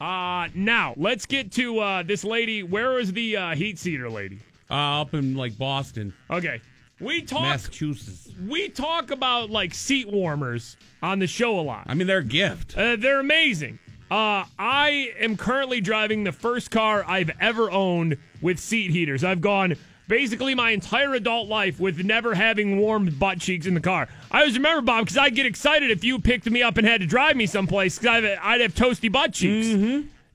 Uh, now let's get to uh, this lady. Where is the uh, heat seater lady? Uh, up in like Boston, Okay. We talk Massachusetts. we talk about like seat warmers on the show a lot. I mean, they're a gift. Uh, they're amazing. Uh, I am currently driving the first car I've ever owned with seat heaters. I've gone basically my entire adult life with never having warm butt cheeks in the car. I always remember, Bob, because I'd get excited if you picked me up and had to drive me someplace because I'd, I'd have toasty butt cheeks.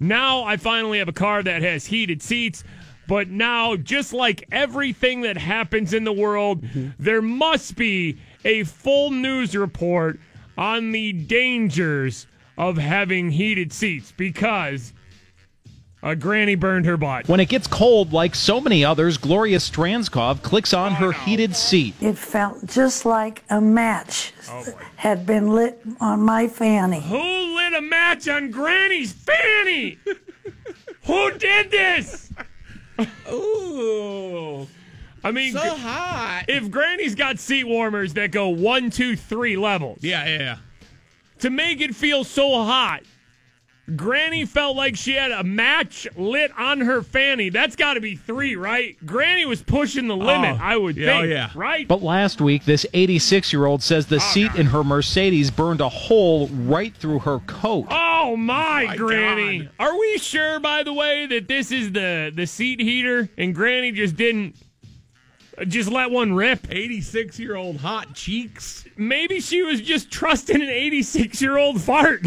Now I finally have a car that has heated seats. But now, just like everything that happens in the world, there must be a full news report on the dangers of having heated seats because a granny burned her butt. When it gets cold, like so many others, Gloria Stranskov clicks on her heated seat. It felt just like a match oh, had been lit on my fanny. Who lit a match on Granny's fanny? Who did this? Ooh. I mean, So hot. If Granny's got seat warmers that go one, two, three levels, Yeah, yeah, yeah. To make it feel so hot, Granny felt like she had a match lit on her fanny. That's got to be three, right? Granny was pushing the limit, Oh, I would yeah, oh, think. yeah. Right? But last week, this 86 year old says the oh, seat in her Mercedes burned a hole right through her coat. Oh my, my Granny! Are we sure, by the way, that this is the the seat heater and Granny just didn't just let one rip? Eighty-six year old hot cheeks. Maybe she was just trusting an eighty-six year old fart.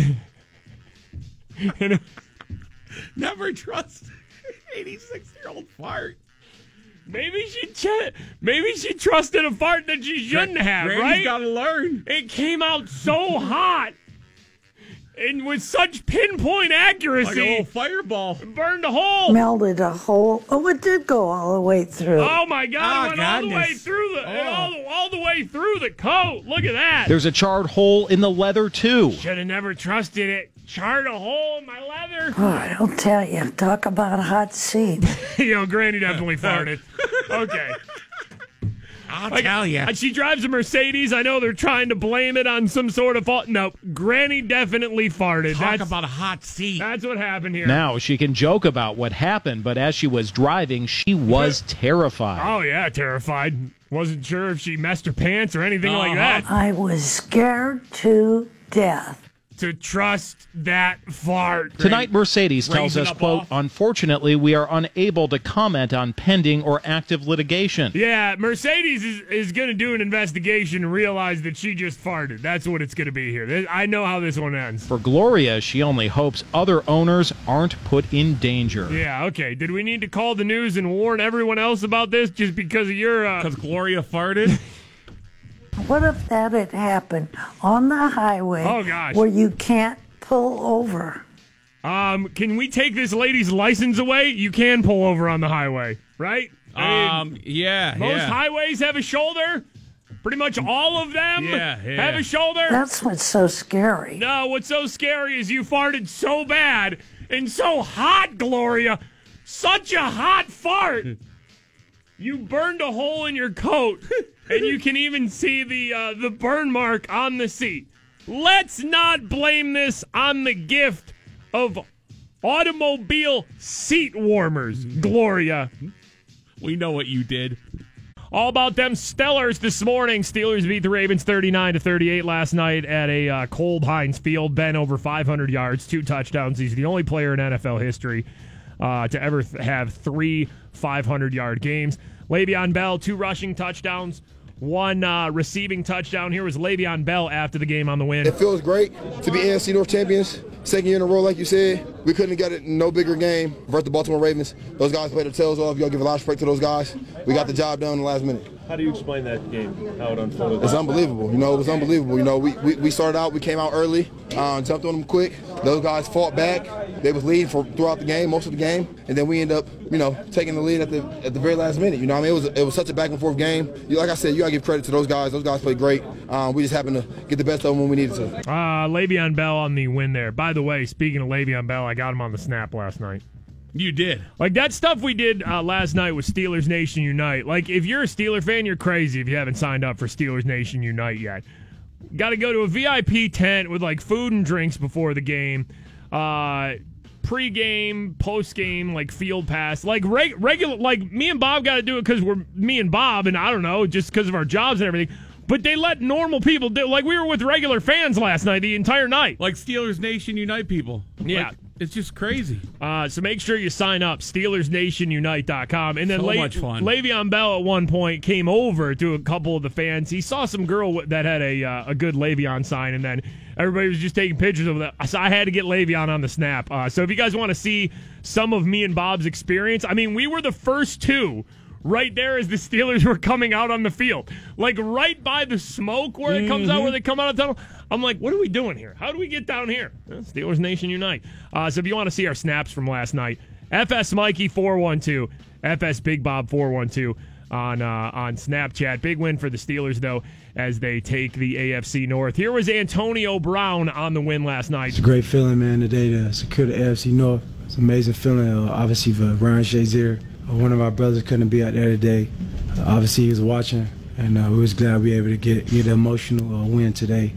Never trust eighty-six year old fart. Maybe she ch- maybe she trusted a fart that she shouldn't have. Granny's right? gotta learn. It came out so hot. And with such pinpoint accuracy, Like a little fireball. burned a hole. Melted a hole. Oh, it did go all the way through. Oh my God! Oh, it went all the way through the Oh. all, the- all the way through the coat. Look at that. There's a charred hole in the leather, too. Should have never trusted it. Charred a hole in my leather. Oh, I don't tell you. Talk about a hot seat. you know, Granny definitely farted. Okay. I'll Like, tell you. She drives a Mercedes. I know they're trying to blame it on some sort of fault. No, Granny definitely farted. Talk that's, about a hot seat. that's what happened here. Now she can joke about what happened, but as she was driving, she was terrified. Oh yeah, terrified. Wasn't sure if she messed her pants or anything like uh-huh. that. I was scared to death. To trust that fart. Tonight, Mercedes tells us, quote, off. unfortunately, we are unable to comment on pending or active litigation. Yeah, Mercedes is, is going to do an investigation and realize that she just farted. That's what it's going to be here. I know how this one ends. For Gloria, she only hopes other owners aren't put in danger. Yeah, okay. Did we need to call the news and warn everyone else about this just because of your. Uh... Because Gloria farted. What if that had happened on the highway Oh, gosh. where you can't pull over? Um, can we take this lady's license away? You can pull over on the highway, right? I mean, um, yeah, most yeah. highways have a shoulder. Pretty much all of them Yeah, yeah. have a shoulder. That's what's so scary. No, what's so scary is you farted so bad and so hot, Gloria. Such a hot fart. You burned a hole in your coat, and you can even see the uh, the burn mark on the seat. Let's not blame this on the gift of automobile seat warmers. Gloria. We know what you did. All about them Steelers this morning. Steelers beat the Ravens 39 to 38 last night at a uh, cold Heinz Field. Ben over 500 yards, two touchdowns. He's the only player in NFL history uh, to ever th- have three 500 yard games. Le'Veon Bell, two rushing touchdowns, one uh, receiving touchdown. Here was Le'Veon Bell after the game on the win. It feels great to be NFC North champions. Second year in a row, like you said. We couldn't have got it no bigger game versus the Baltimore Ravens. Those guys played their tails off. To give a lot of respect to those guys. We got the job done in the last minute. How do you explain that game? How it unfolded? It's unbelievable. You know, it was unbelievable. You know, we, we, we started out, we came out early, uh, jumped on them quick. Those guys fought back. They was leading for throughout the game, most of the game, and then we end up, you know, taking the lead at the at the very last minute. You know, what I mean, it was it was such a back and forth game. You- Like I said, you gotta give credit to those guys. Those guys played great. Um, we just happened to get the best of them when we needed to. Uh, Le'Veon Bell on the win there. By the way, speaking of Le'Veon Bell, I got him on the snap last night. You did. Like that stuff we did uh, last night with Steelers Nation Unite. Like if you're a Steeler fan, you're crazy if you haven't signed up for Steelers Nation Unite yet. Got to go to a VIP tent with like food and drinks before the game. Uh, pre-game, post-game, like field pass, like reg- regular. Like me and Bob got to do it because we're me and Bob, and I don't know, just because of our jobs and everything. But they let normal people do. Like we were with regular fans last night, the entire night. Like Steelers Nation Unite people. Yeah. Like, it's just crazy. Uh, so make sure you sign up, SteelersNationUnite.com. And then So Le- much fun. Le'Veon Bell at one point came over to a couple of the fans. He saw some girl that had a uh, a good Le'Veon sign, and then everybody was just taking pictures of that. So I had to get Le'Veon on the snap. Uh, so if you guys want to see some of me and Bob's experience, I mean, we were the first two. Right there as the Steelers were coming out on the field. Like right by the smoke where it comes out, Mm-hmm. where they come out of the tunnel. I'm like, what are we doing here? How do we get down here? Steelers Nation Unite. Uh, so if you want to see our snaps from last night, FS Mikey 412, FS Big Bob 412 on uh, on Snapchat. Big win for the Steelers though as they take the AFC North. Here was Antonio Brown on the win last night. It's a great feeling, man, today to secure the AFC North. It's an amazing feeling. Uh, obviously, for Ryan Shazier, one of our brothers couldn't be out there today. Uh, obviously, he was watching, and uh, we was glad we were able to get get an emotional uh, win today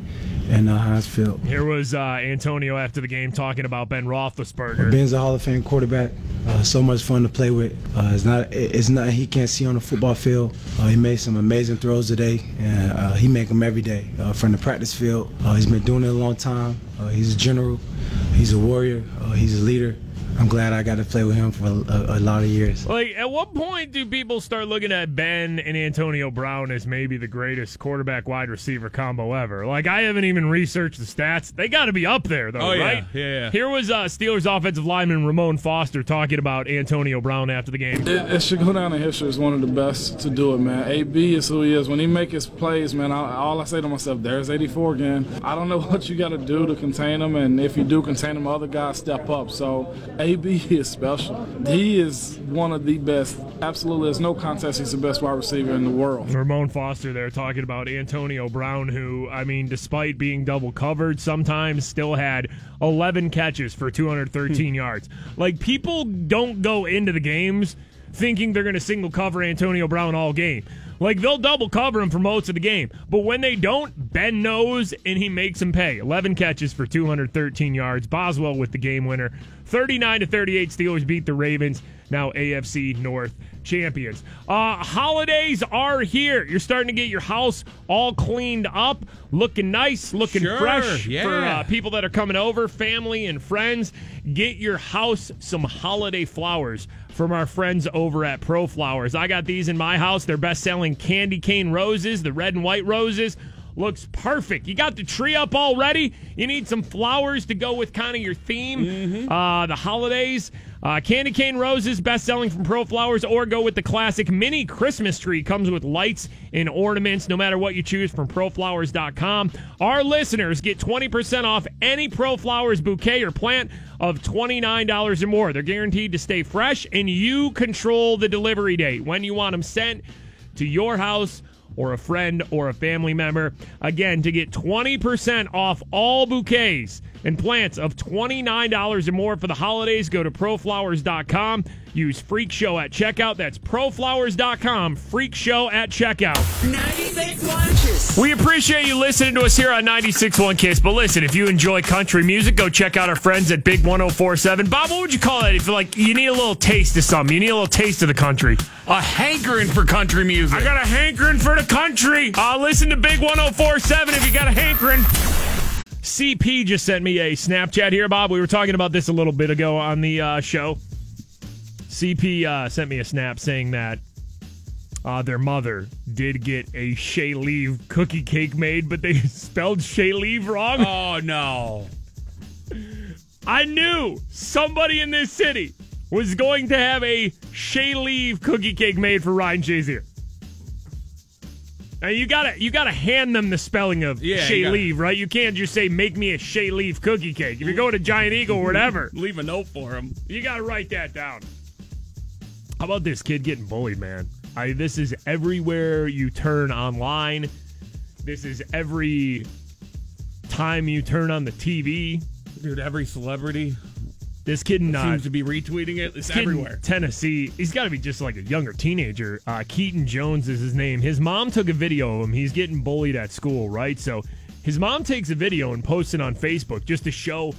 in uh, Heinz Field. Here was uh, Antonio after the game talking about Ben Roethlisberger. Ben's a Hall of Fame quarterback. Uh, so much fun to play with. Uh, it's not it's not he can't see on the football field. Uh, he made some amazing throws today, and uh, he make them every day uh, from the practice field. Uh, he's been doing it a long time. Uh, he's a general. He's a warrior. Uh, he's a leader. I'm glad I got to play with him for a, a, a lot of years. Like, at what point do people start looking at Ben and Antonio Brown as maybe the greatest quarterback wide receiver combo ever? Like, I haven't even researched the stats. They got to be up there, though, Oh, yeah. right? Yeah, yeah. Here was uh, Steelers offensive lineman Ramon Foster talking about Antonio Brown after the game. It, it should go down in history as one of the best to do it, man. AB is who he is. When he make his plays, man, I, all I say to myself, there's 84 again. I don't know what you got to do to contain him, and if you do contain him, other guys step up. So AB is special. He is one of the best. Absolutely, there's no contest. He's the best wide receiver in the world. Ramon Foster there talking about Antonio Brown, who, I mean, despite being double covered, sometimes still had 11 catches for 213 hmm. yards. Like, people don't go into the games thinking they're going to single cover Antonio Brown all game. Like, they'll double cover him for most of the game. But when they don't, Ben knows and he makes him pay. 11 catches for 213 yards. Boswell with the game winner. 39 to 38, Steelers beat the Ravens. Now AFC North champions. Uh, holidays are here. You're starting to get your house all cleaned up, looking nice, looking Sure, fresh yeah. for uh, people that are coming over, family and friends. Get your house some holiday flowers from our friends over at Pro Flowers. I got these in my house. They're best selling candy cane roses, the red and white roses. Looks perfect. You got the tree up already. You need some flowers to go with kind of your theme. Uh, the holidays. Uh, candy cane roses, best selling from Pro Flowers, or go with the classic mini Christmas tree. Comes with lights and ornaments, no matter what you choose from ProFlowers.com. Our listeners get 20% off any Pro Flowers bouquet or plant of $29 or more. They're guaranteed to stay fresh, and you control the delivery date when you want them sent to your house or a friend or a family member. Again, to get 20% off all bouquets, and plants of $29 or more for the holidays. Go to proflowers.com. Use Freak Show at checkout. That's proflowers.com. Freak Show at checkout. 96.1 Kiss. We appreciate you listening to us here on 96.1 Kiss. But listen, if you enjoy country music, go check out our friends at Big 1047. Bob, what would you call it if like you need a little taste of something? You need a little taste of the country. A hankering for country music. I got a hankering for the country. Uh, listen to Big 1047 if you got a hankering. CP just sent me a Snapchat here, Bob. We were talking about this a little bit ago on the uh, show. CP uh, sent me a snap saying that uh, their mother did get a Shalieve cookie cake made, but they spelled Shalieve wrong. Oh no. I knew somebody in this city was going to have a Shalieve cookie cake made for Ryan Shazier. Now you gotta you gotta hand them the spelling of Yeah, Shalieve, right? You can't just say make me a Shalieve cookie cake. If you're going to Giant Eagle or whatever, Leave a note for him. you gotta write that down. How about this kid getting bullied, man? I this is everywhere you turn online. This is every time you turn on the TV. Dude, every celebrity This kid in uh, seems to be retweeting it. It's everywhere. Tennessee. He's got to be just like a younger teenager. Uh, Keaton Jones is his name. His mom took a video of him. He's getting bullied at school, right? So his mom takes a video and posts it on Facebook just to show,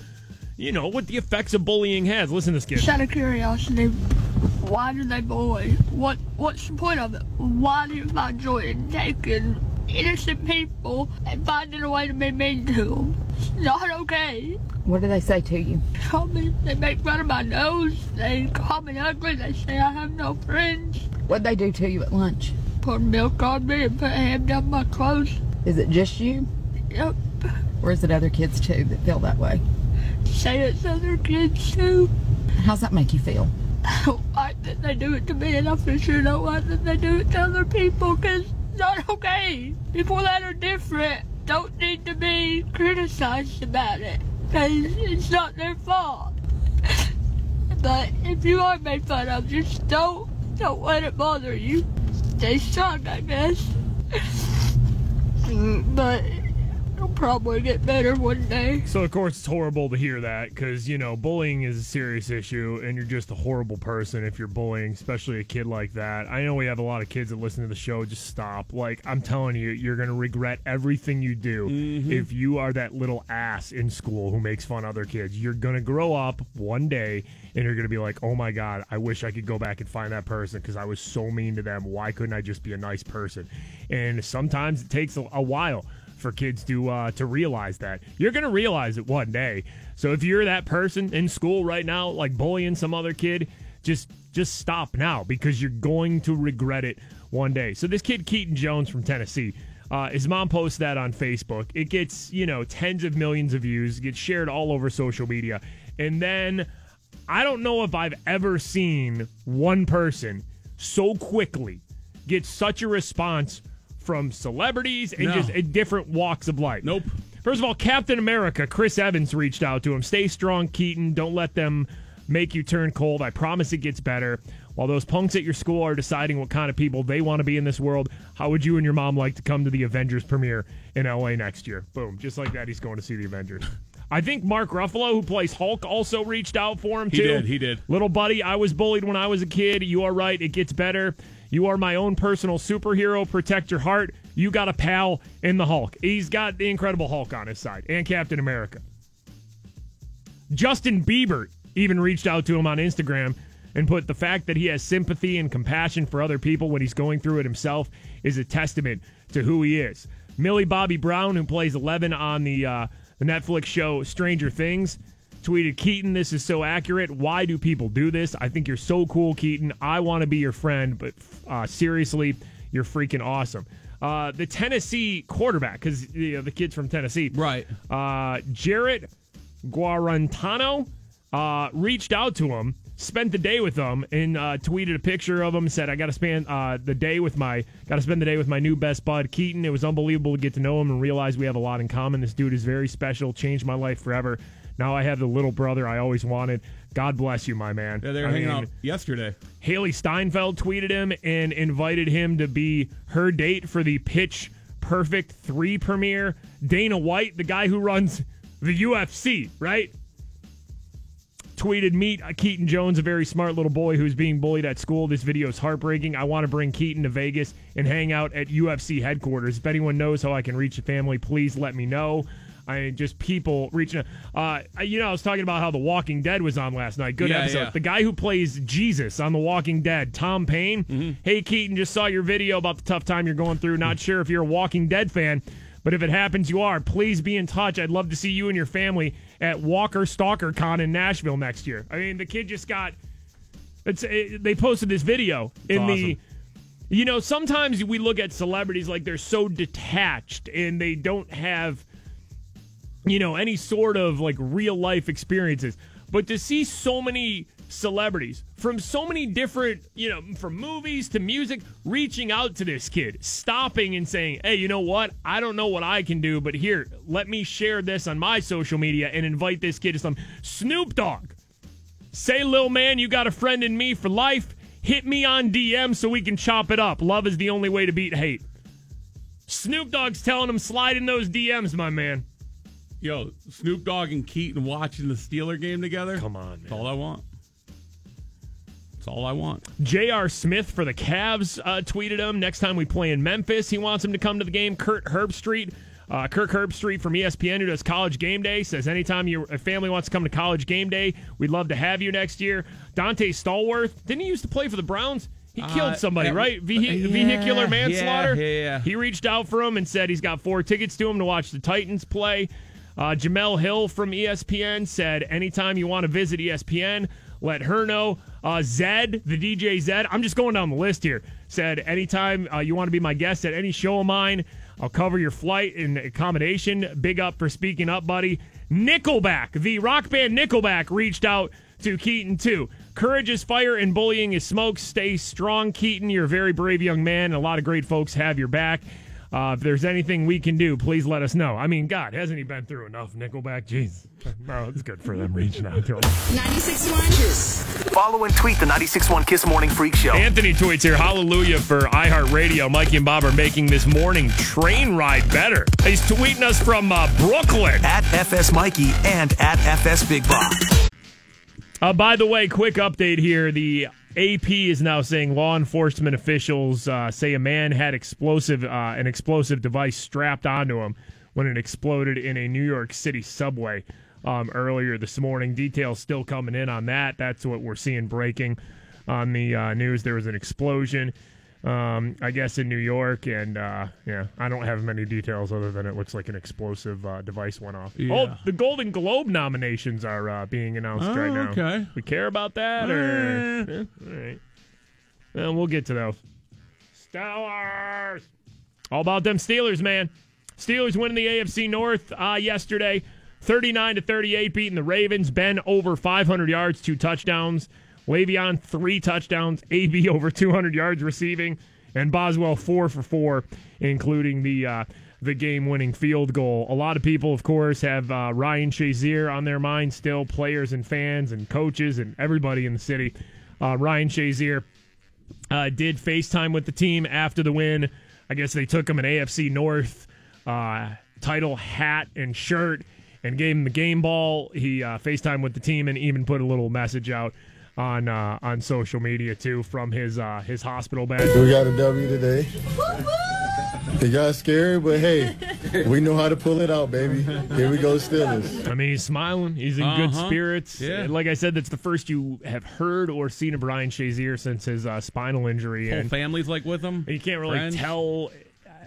you know, what the effects of bullying has. Listen to this kid. Just out of curiosity, why do they bully? What What's the point of it? Why do you find joy in taking innocent people and finding a way to be mean to them? It's not okay. What do they say to you? Call me, they make fun of my nose. They call me ugly. They say I have no friends. What'd they do to you at lunch? Pour milk on me and put a ham down my clothes. Is it just you? Yep. Or is it other kids too that feel that way? Say it's other kids too. How's that make you feel? I don't like that they do it to me, and I for sure don't like that they do it to other people, because it's not okay. People that are different don't need to be criticized about it, because it's not their fault. But if you are made fun of, just don't, don't let it bother you. Stay strong, I guess. But it'll probably get better one day. So of course it's horrible to hear that because you know bullying is a serious issue and you're just a horrible person if you're bullying, especially a kid like that. I know we have a lot of kids that listen to the show. Just stop. Like I'm telling you, you're gonna regret everything you do mm-hmm. if you are that little ass in school who makes fun of other kids. You're gonna grow up one day and you're gonna be like, oh my god, I wish I could go back and find that person because I was so mean to them. Why couldn't I just be a nice person? And sometimes it takes a, a while for kids to uh, to realize that. You're gonna realize it one day. So if you're that person in school right now, like bullying some other kid, just just stop now because you're going to regret it one day. So this kid Keaton Jones from Tennessee. Uh, his mom posts that on Facebook. It gets, you know, tens of millions of views, gets shared all over social media. And then I don't know if I've ever seen one person so quickly get such a response from celebrities and No. just in different walks of life. Nope. First of all, Captain America, Chris Evans reached out to him. Stay strong, Keaton. Don't let them make you turn cold. I promise it gets better. While those punks at your school are deciding what kind of people they want to be in this world, how would you and your mom like to come to the Avengers premiere in LA next year? Boom. Just like that, he's going to see the Avengers. I think Mark Ruffalo, who plays Hulk, also reached out for him He too. did, he did. Little buddy, I was bullied when I was a kid. You are right, it gets better. You are my own personal superhero. Protect your heart. You got a pal in the Hulk. He's got the Incredible Hulk on his side and Captain America. Justin Bieber even reached out to him on Instagram and put the fact that he has sympathy and compassion for other people when he's going through it himself is a testament to who he is. Millie Bobby Brown, who plays Eleven on the uh, the Netflix show Stranger Things, tweeted Keaton, "This is so accurate. Why do people do this? I think you're so cool, Keaton. I want to be your friend, but uh, seriously, you're freaking awesome." Uh, the Tennessee quarterback, because you know, the kid's from Tennessee, right? Uh, Jarrett Guarantano uh, reached out to him, spent the day with him, and uh, tweeted a picture of him. Said, "I got to spend uh, the day with my got to spend the day with my new best bud Keaton. It was unbelievable to get to know him and realize we have a lot in common. This dude is very special. Changed my life forever. Now I have the little brother I always wanted. God bless you, my man. Yeah, they were I hanging mean, out yesterday. Hailee Steinfeld tweeted him and invited him to be her date for the Pitch Perfect 3 premiere. Dana White, the guy who runs the UFC, right? Tweeted, meet Keaton Jones, a very smart little boy who's being bullied at school. This video is heartbreaking. I want to bring Keaton to Vegas and hang out at UFC headquarters. If anyone knows how I can reach the family, please let me know. I mean, just people reaching. Uh, you know, I was talking about how The Walking Dead was on last night. Good Yeah, episode. yeah. The guy who plays Jesus on The Walking Dead, Tom Payne. Mm-hmm. Hey, Keaton, just saw your video about the tough time you're going through. Not sure if you're a Walking Dead fan, but if it happens you are, please be in touch. I'd love to see you and your family at Walker Stalker Con in Nashville next year. I mean, the kid just got. It's it, they posted this video in the. You know, sometimes we look at celebrities like they're so detached and they don't have you know, any sort of like real life experiences. But to see so many celebrities from so many different, you know, from movies to music, reaching out to this kid, stopping and saying, hey, you know what? I don't know what I can do, but here, let me share this on my social media and invite this kid to some Snoop Dogg. Say, Lil Man, you got a friend in me for life. Hit me on DM so we can chop it up. Love is the only way to beat hate. Snoop Dogg's telling him slide in those DMs, my man. Yo, Snoop Dogg and Keaton watching the Steeler game together. Come on, man. That's all I want. That's all I want. J.R. Smith for the Cavs uh, tweeted him. Next time we play in Memphis, he wants him to come to the game. Kurt Herbstreit, uh, Kirk Herbstreit from ESPN, who does College Game Day, says anytime your family wants to come to College Game Day, we'd love to have you next year. Donté Stallworth, didn't he used to play for the Browns? He Uh, killed somebody, yeah, right? Vehi- yeah, vehicular yeah, manslaughter. yeah, yeah. He reached out for him and said he's got four tickets to him to watch the Titans play. Uh, Jemele Hill from ESPN said, anytime you want to visit ESPN, let her know. Uh, Zedd, the DJ Zedd, I'm just going down the list here, said, anytime uh, you want to be my guest at any show of mine, I'll cover your flight and accommodation. Big up for speaking up, buddy. Nickelback, the rock band Nickelback, reached out to Keaton too. Courage is fire and bullying is smoke. Stay strong, Keaton. You're a very brave young man, and a lot of great folks have your back. Uh, if there's anything we can do, please let us know. I mean, God, hasn't he been through enough, Nickelback? Jeez. Bro, it's good for them reaching out to him. 96.1 Kiss. Follow and tweet the 96.1 Kiss Morning Freak Show. Anthony tweets here, hallelujah for iHeartRadio. Mikey and Bob are making this morning train ride better. He's tweeting us from uh, Brooklyn. At FS Mikey and at FS Big Bob. Uh, by the way, quick update here. The AP is now saying law enforcement officials uh, say a man had explosive uh, an explosive device strapped onto him when it exploded in a New York City subway um, earlier this morning. Details still coming in on that. That's what we're seeing breaking on the uh, news. There was an explosion, um, I guess, in New York, and uh, yeah, I don't have many details other than it looks like an explosive uh, device went off. Yeah. Oh, the Golden Globe nominations are uh, being announced Oh, right now. okay. We care about that, or Eh. Yeah, all right? Well, we'll get to those. Steelers. All about them Steelers, man. Steelers winning the AFC North uh, yesterday, thirty-nine to thirty-eight, beating the Ravens. Ben over five hundred yards, two touchdowns. Le'Veon three touchdowns. AB over two hundred yards receiving, and Boswell four for four, including the. Uh, the game-winning field goal. A lot of people, of course, have uh, Ryan Shazier on their mind still. Players and fans and coaches and everybody in the city. Uh, Ryan Shazier uh, did FaceTime with the team after the win. I guess they took him an AFC North uh, title hat and shirt and gave him the game ball. He uh, FaceTime with the team and even put a little message out on uh, on social media too from his uh, his hospital bed. We got a W today. It got scary, but hey, we know how to pull it out, baby. Here we go, Steelers. I mean, he's smiling. He's in good Uh-huh. spirits. Yeah. Like I said, that's the first you have heard or seen of Ryan Shazier since his uh, spinal injury. Whole and family's like with him. you can't really Friends. tell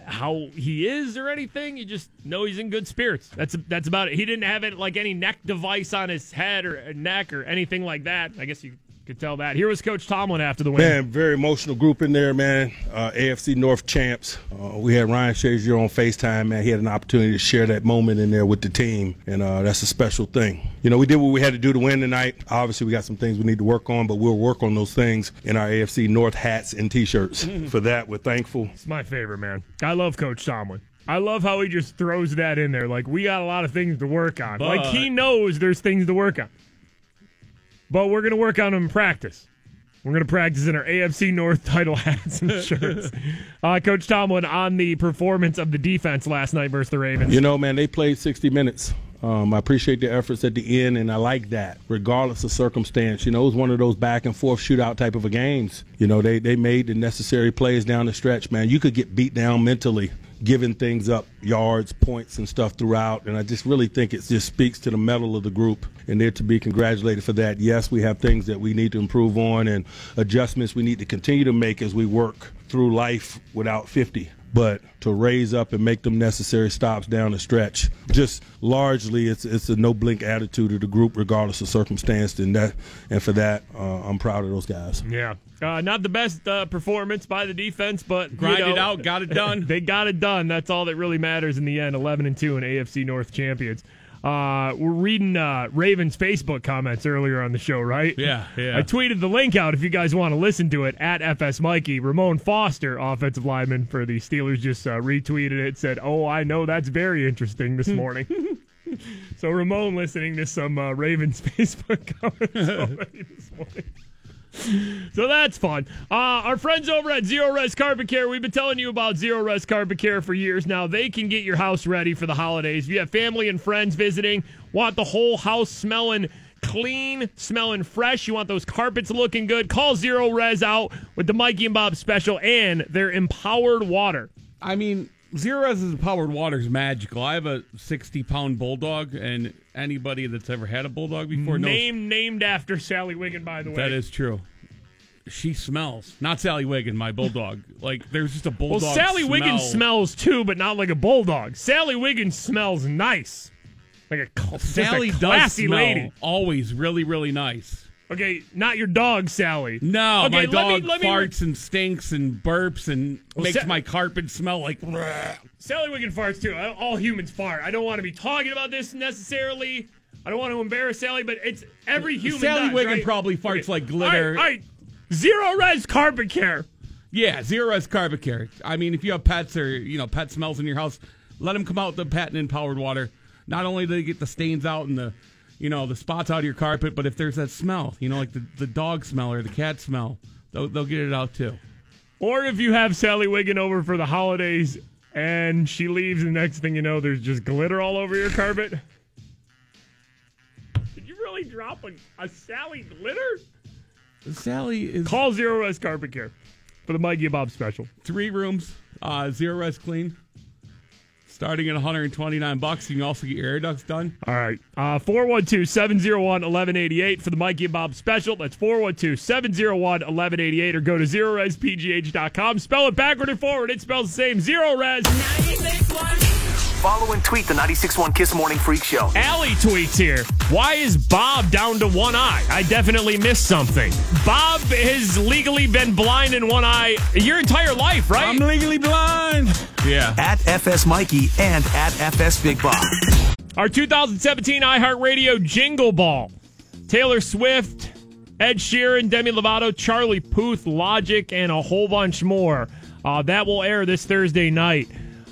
how he is or anything. You just know he's in good spirits. That's that's about it. He didn't have it like any neck device on his head or neck or anything like that. I guess you could tell that. Here was Coach Tomlin after the win. Man, very emotional group in there, man. Uh, AFC North champs. Uh, we had Ryan Shazier on FaceTime, man. He had an opportunity to share that moment in there with the team, and uh, that's a special thing. You know, we did what we had to do to win tonight. Obviously, we got some things we need to work on, but we'll work on those things in our AFC North hats and T-shirts. For that, we're thankful. It's my favorite, man. I love Coach Tomlin. I love how he just throws that in there. Like, we got a lot of things to work on. like, he knows there's things to work on. But we're going to work on them in practice. We're going to practice in our AFC North title hats and shirts. uh, Coach Tomlin on the performance of the defense last night versus the Ravens. You know, man, they played 60 minutes. Um, I appreciate the efforts at the end, and I like that, regardless of circumstance. You know, it was one of those back and forth shootout type of a games. You know, they they made the necessary plays down the stretch. Man, you could get beat down mentally, giving things up, yards, points, and stuff throughout. And I just really think it just speaks to the mettle of the group, and they're to be congratulated for that. Yes, we have things that we need to improve on, and adjustments we need to continue to make as we work through life without 50 but to raise up and make them necessary stops down the stretch, just largely it's it's a no blink attitude of the group, regardless of circumstance, and that and for that uh, I'm proud of those guys. Yeah. Uh, not the best uh, performance by the defense, but you Grind it out, got it done. they got it done. That's all that really matters in the end. Eleven and two and AFC North champions. Uh, we're reading uh, Ravens Facebook comments earlier on the show, right? Yeah, yeah. I tweeted the link out if you guys want to listen to it at FS Mikey. Ramon Foster, offensive lineman for the Steelers, just uh, retweeted it. Said, "Oh, I know that's very interesting this morning." so Ramon listening to some uh, Ravens Facebook comments already this morning. So that's fun. Uh, our friends over at Zerorez Carpet Care, we've been telling you about Zerorez Carpet Care for years now. They can get your house ready for the holidays. If you have family and friends visiting, want the whole house smelling clean, smelling fresh, you want those carpets looking good, call Zerorez out with the Mikey and Bob special and their empowered water. I mean, Zerorez's powered water is magical. I have a 60 pound bulldog, and anybody that's ever had a bulldog before knows Name named after Sally Wiggin, by the way. that is true. She smells. Not Sally Wiggin, my bulldog. like, there's just a bulldog. Well. Sally smell. Wiggin smells too, but not like a bulldog. Sally Wiggin smells nice, like a just a Sally does classy smell lady. always really, really nice. Okay, not your dog, Sally. No, okay, my dog me, let me farts and stinks and burps and Well, makes Sa- my carpet smell like. Sally Wiggin farts too. All humans fart. I don't want to be talking about this necessarily. I don't want to embarrass Sally, but it's every human. Sally does, Wiggin right? probably farts Okay. like glitter. All right, all right. Zerorez carpet care. Yeah, zerorez carpet care. I mean, if you have pets or you know pet smells in your house, let them come out with the patent empowered water. Not only do they get the stains out and the you know the spots out of your carpet, but if there's that smell, you know, like the, the dog smell or the cat smell, they'll, they'll get it out too. Or if you have Sally Wiggin over for the holidays and she leaves, and next thing you know, there's just glitter all over your carpet. Did you really drop a, a Sally glitter? Sally is Call Zerorez Carpet Care for the Mikey and Bob special. three rooms, uh, zerorez clean, starting at 129 bucks. You can also get your air ducts done. All right. Uh, 412 701 1188 for the Mikey and Bob special. That's 412 701 1188 or go to zerorezpgh.com. Spell it backward and forward. It spells the same. Zerorez. Follow and tweet the 96.1 Kiss Morning Freak Show. Allie tweets here. Why is Bob down to one eye? I definitely missed something. Bob has legally been blind in one eye your entire life, right? I'm legally blind. Yeah. At FS Mikey and at FS Big Bob. Our 2017 iHeartRadio Jingle Ball. Taylor Swift, Ed Sheeran, Demi Lovato, Charlie Puth, Logic, and a whole bunch more. Uh, that will air this Thursday night,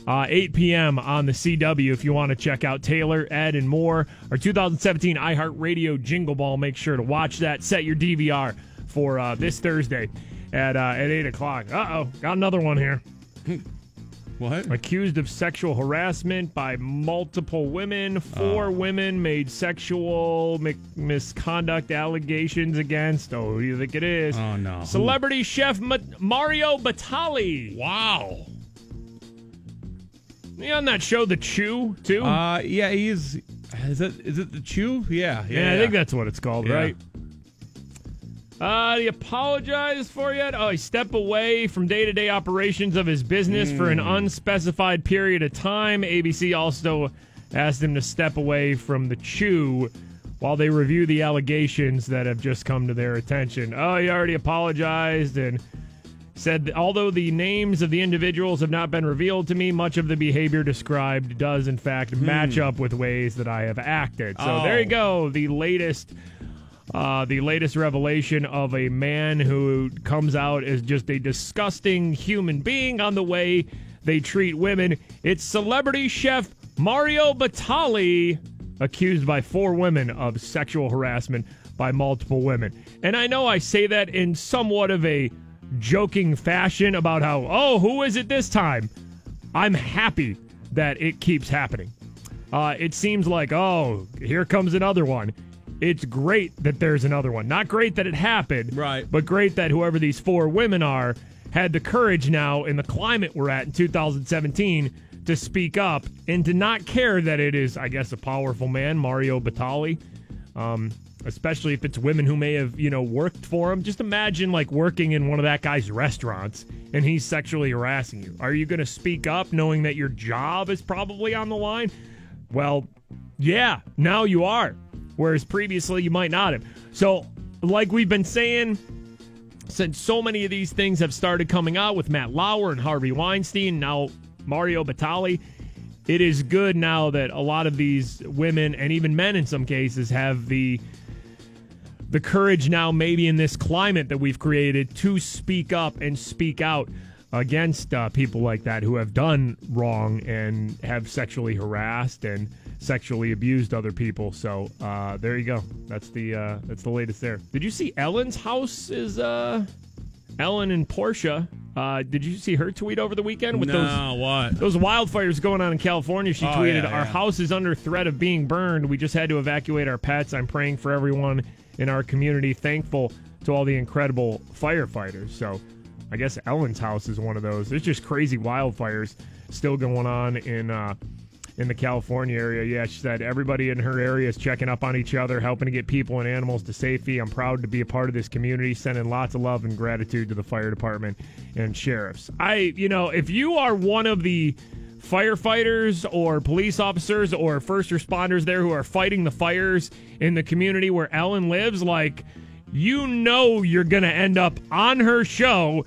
uh, 8 p.m. on the CW. If you want to check out Taylor, Ed, and more, our 2017 iHeartRadio Jingle Ball. Make sure to watch that. Set your DVR for uh, this Thursday at uh, at 8 o'clock. Uh oh, got another one here. What? Accused of sexual harassment by multiple women. Four women made sexual mi- misconduct allegations against. Oh, who do you think it is? Oh, no. Celebrity chef Ma- Mario Batali. Wow. He on that show, The Chew, too? Uh, yeah, he's. Is it is it the chew? Yeah, yeah. yeah, I think that's what it's called, Yeah. right? Uh, he apologized for yet? Oh, he stepped away from day to day operations of his business for an Hmm. unspecified period of time. ABC also asked him to step away from the chew while they review the allegations that have just come to their attention. Oh, he already apologized and said although the names of the individuals have not been revealed to me, much of the behavior described does in fact match up with ways that I have acted. So Oh. there you go, the latest uh, the latest revelation of a man who comes out as just a disgusting human being on the way they treat women. It's celebrity chef Mario Batali, accused by four women of sexual harassment by multiple women. And I know I say that in somewhat of a joking fashion about how, oh, who is it this time? I'm happy that it keeps happening. uh, it seems like, oh, here comes another one. It's great that there's another one. Not great that it happened, Right. but great that whoever these four women are had the courage now in the climate we're at in 2017 to speak up and to not care that it is, I guess, a powerful man, Mario Batali. Um, especially if it's women who may have, you know, worked for him. Just imagine like working in one of that guy's restaurants and he's sexually harassing you. Are you going to speak up knowing that your job is probably on the line? Well, yeah, now you are. Whereas previously you might not have. So, like we've been saying, since so many of these things have started coming out with Matt Lauer and Harvey Weinstein, now Mario Batali, it is good now that a lot of these women and even men in some cases have the the courage now maybe in this climate that we've created to speak up and speak out against uh, people like that who have done wrong and have sexually harassed and sexually abused other people. So uh, there you go. That's the uh, that's the latest there. Did you see Ellen's house is uh, Ellen and Portia? Uh, did you see her tweet over the weekend with No, those what? those wildfires going on in California? She Oh, tweeted, yeah, "Our yeah. house is under threat of being burned. We just had to evacuate our pets. I'm praying for everyone in our community. Thankful to all the incredible firefighters." So, I guess Ellen's house is one of those. There's just crazy wildfires still going on in uh, in the California area. Yeah, she said everybody in her area is checking up on each other, helping to get people and animals to safety. I'm proud to be a part of this community, sending lots of love and gratitude to the fire department and sheriffs. I, you know, if you are one of the firefighters or police officers or first responders there who are fighting the fires in the community where Ellen lives, like, you know, you're going to end up on her show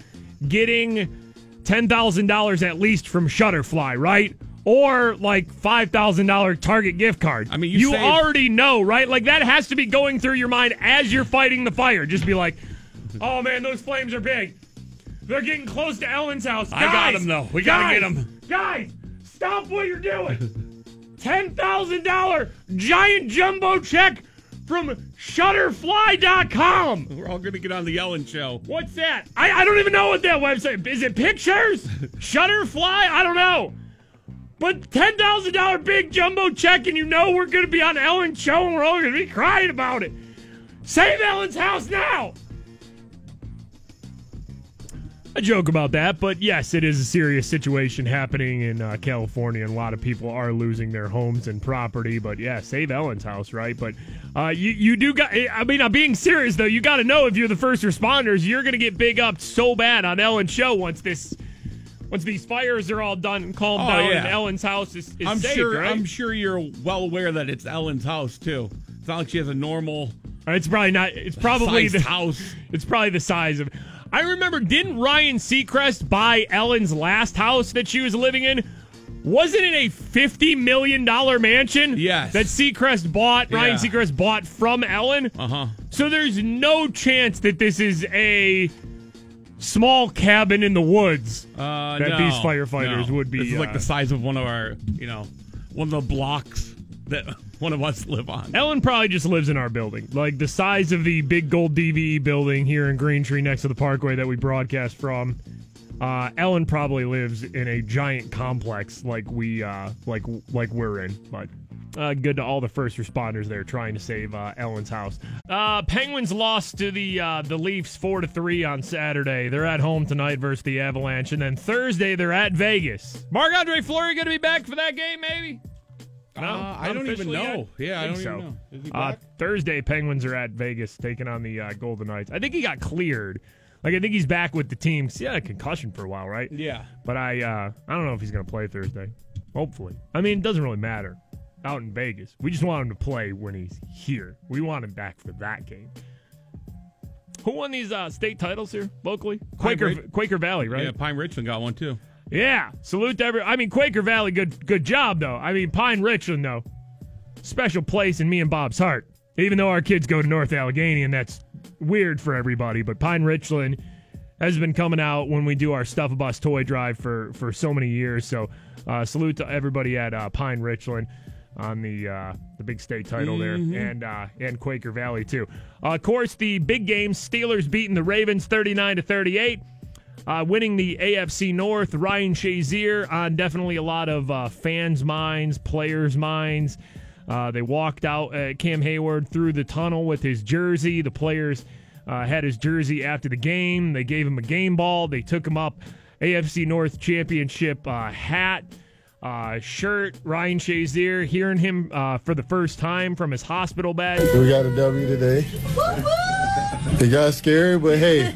getting $10,000 at least from Shutterfly, right? Or like $5,000 Target gift card. I mean, you, you saved- already know, right? Like that has to be going through your mind as you're fighting the fire. Just be like, oh man, those flames are big. They're getting close to Ellen's house. I got them though. We gotta get them. Guys, stop what you're doing. $10,000 giant jumbo check from Shutterfly.com. We're all to get on the Ellen show. What's that? I, I don't even know what that website is. It pictures? Shutterfly? I don't know. But ten thousand dollar big jumbo check, and you know we're going to be on Ellen's show, and we're all going to be crying about it. Save Ellen's house now. I joke about that, but yes, it is a serious situation happening in uh, California, and a lot of people are losing their homes and property. But yeah, save Ellen's house, right? But uh, you you do got. I mean, I'm being serious though. You got to know if you're the first responders, you're going to get big up so bad on Ellen's show once this. Once these fires are all done and calmed Oh, down, yeah. and Ellen's house is, is I'm safe, sure. right? I'm sure you're well aware that it's Ellen's house too. It's not like she has a normal. It's probably not. It's probably the house. It's probably the size of. I remember. Didn't Ryan Seacrest buy Ellen's last house that she was living in? Wasn't it a fifty million dollar mansion? Yes. That Seacrest bought. Ryan Yeah. Seacrest bought from Ellen. Uh huh. So there's no chance that this is a small cabin in the woods Uh, that no, these firefighters no. would be. This is like uh, the size of one of our, you know, one of the blocks that one of us live on. Ellen probably just lives in our building, like the size of the big gold DVE building here in Green Tree next to the Parkway that we broadcast from. Uh, Ellen probably lives in a giant complex like we uh, like like we're in, but. Uh, good to all the first responders there trying to save uh, Ellen's house. Uh, Penguins lost to the uh, the Leafs four to three on Saturday. They're at home tonight versus the Avalanche, and then Thursday they're at Vegas. Marc Andre Fleury going to be back for that game, maybe? No, Uh, I don't even know. yet? Yeah, I Think don't even know. Is he Uh, back? Thursday, Penguins are at Vegas taking on the uh, Golden Knights. I think he got cleared. Like I think he's back with the team. He had a concussion for a while, right? Yeah. But I, uh, I don't know if he's going to play Thursday. Hopefully. I mean, it doesn't really matter. Out in Vegas, we just want him to play when he's here. We want him back for that game. Who won these uh, state titles here locally? Quaker Quaker Valley, right? Yeah, Pine Richland got one too. Yeah, salute to every. I mean, Quaker Valley, good good job though. I mean, Pine Richland though, special place in me and Bob's heart. Even though our kids go to North Allegheny, and that's weird for everybody, but Pine Richland has been coming out when we do our Stuff a Bus toy drive for for so many years. So, uh, salute to everybody at uh, Pine Richland on the uh, the big state title Mhm. there, and uh, and Quaker Valley too. Uh, of course, the big game: Steelers beating the Ravens thirty nine to thirty eight. Uh, winning the AFC North, Ryan Shazier on definitely a lot of uh, fans' minds, players' minds. Uh, they walked out uh, Cam Hayward through the tunnel with his jersey. The players uh, had his jersey after the game. They gave him a game ball. They took him up AFC North Championship uh, hat, uh, shirt. Ryan Shazier, hearing him uh, for the first time from his hospital bed. We got a W today. It got scary, but hey,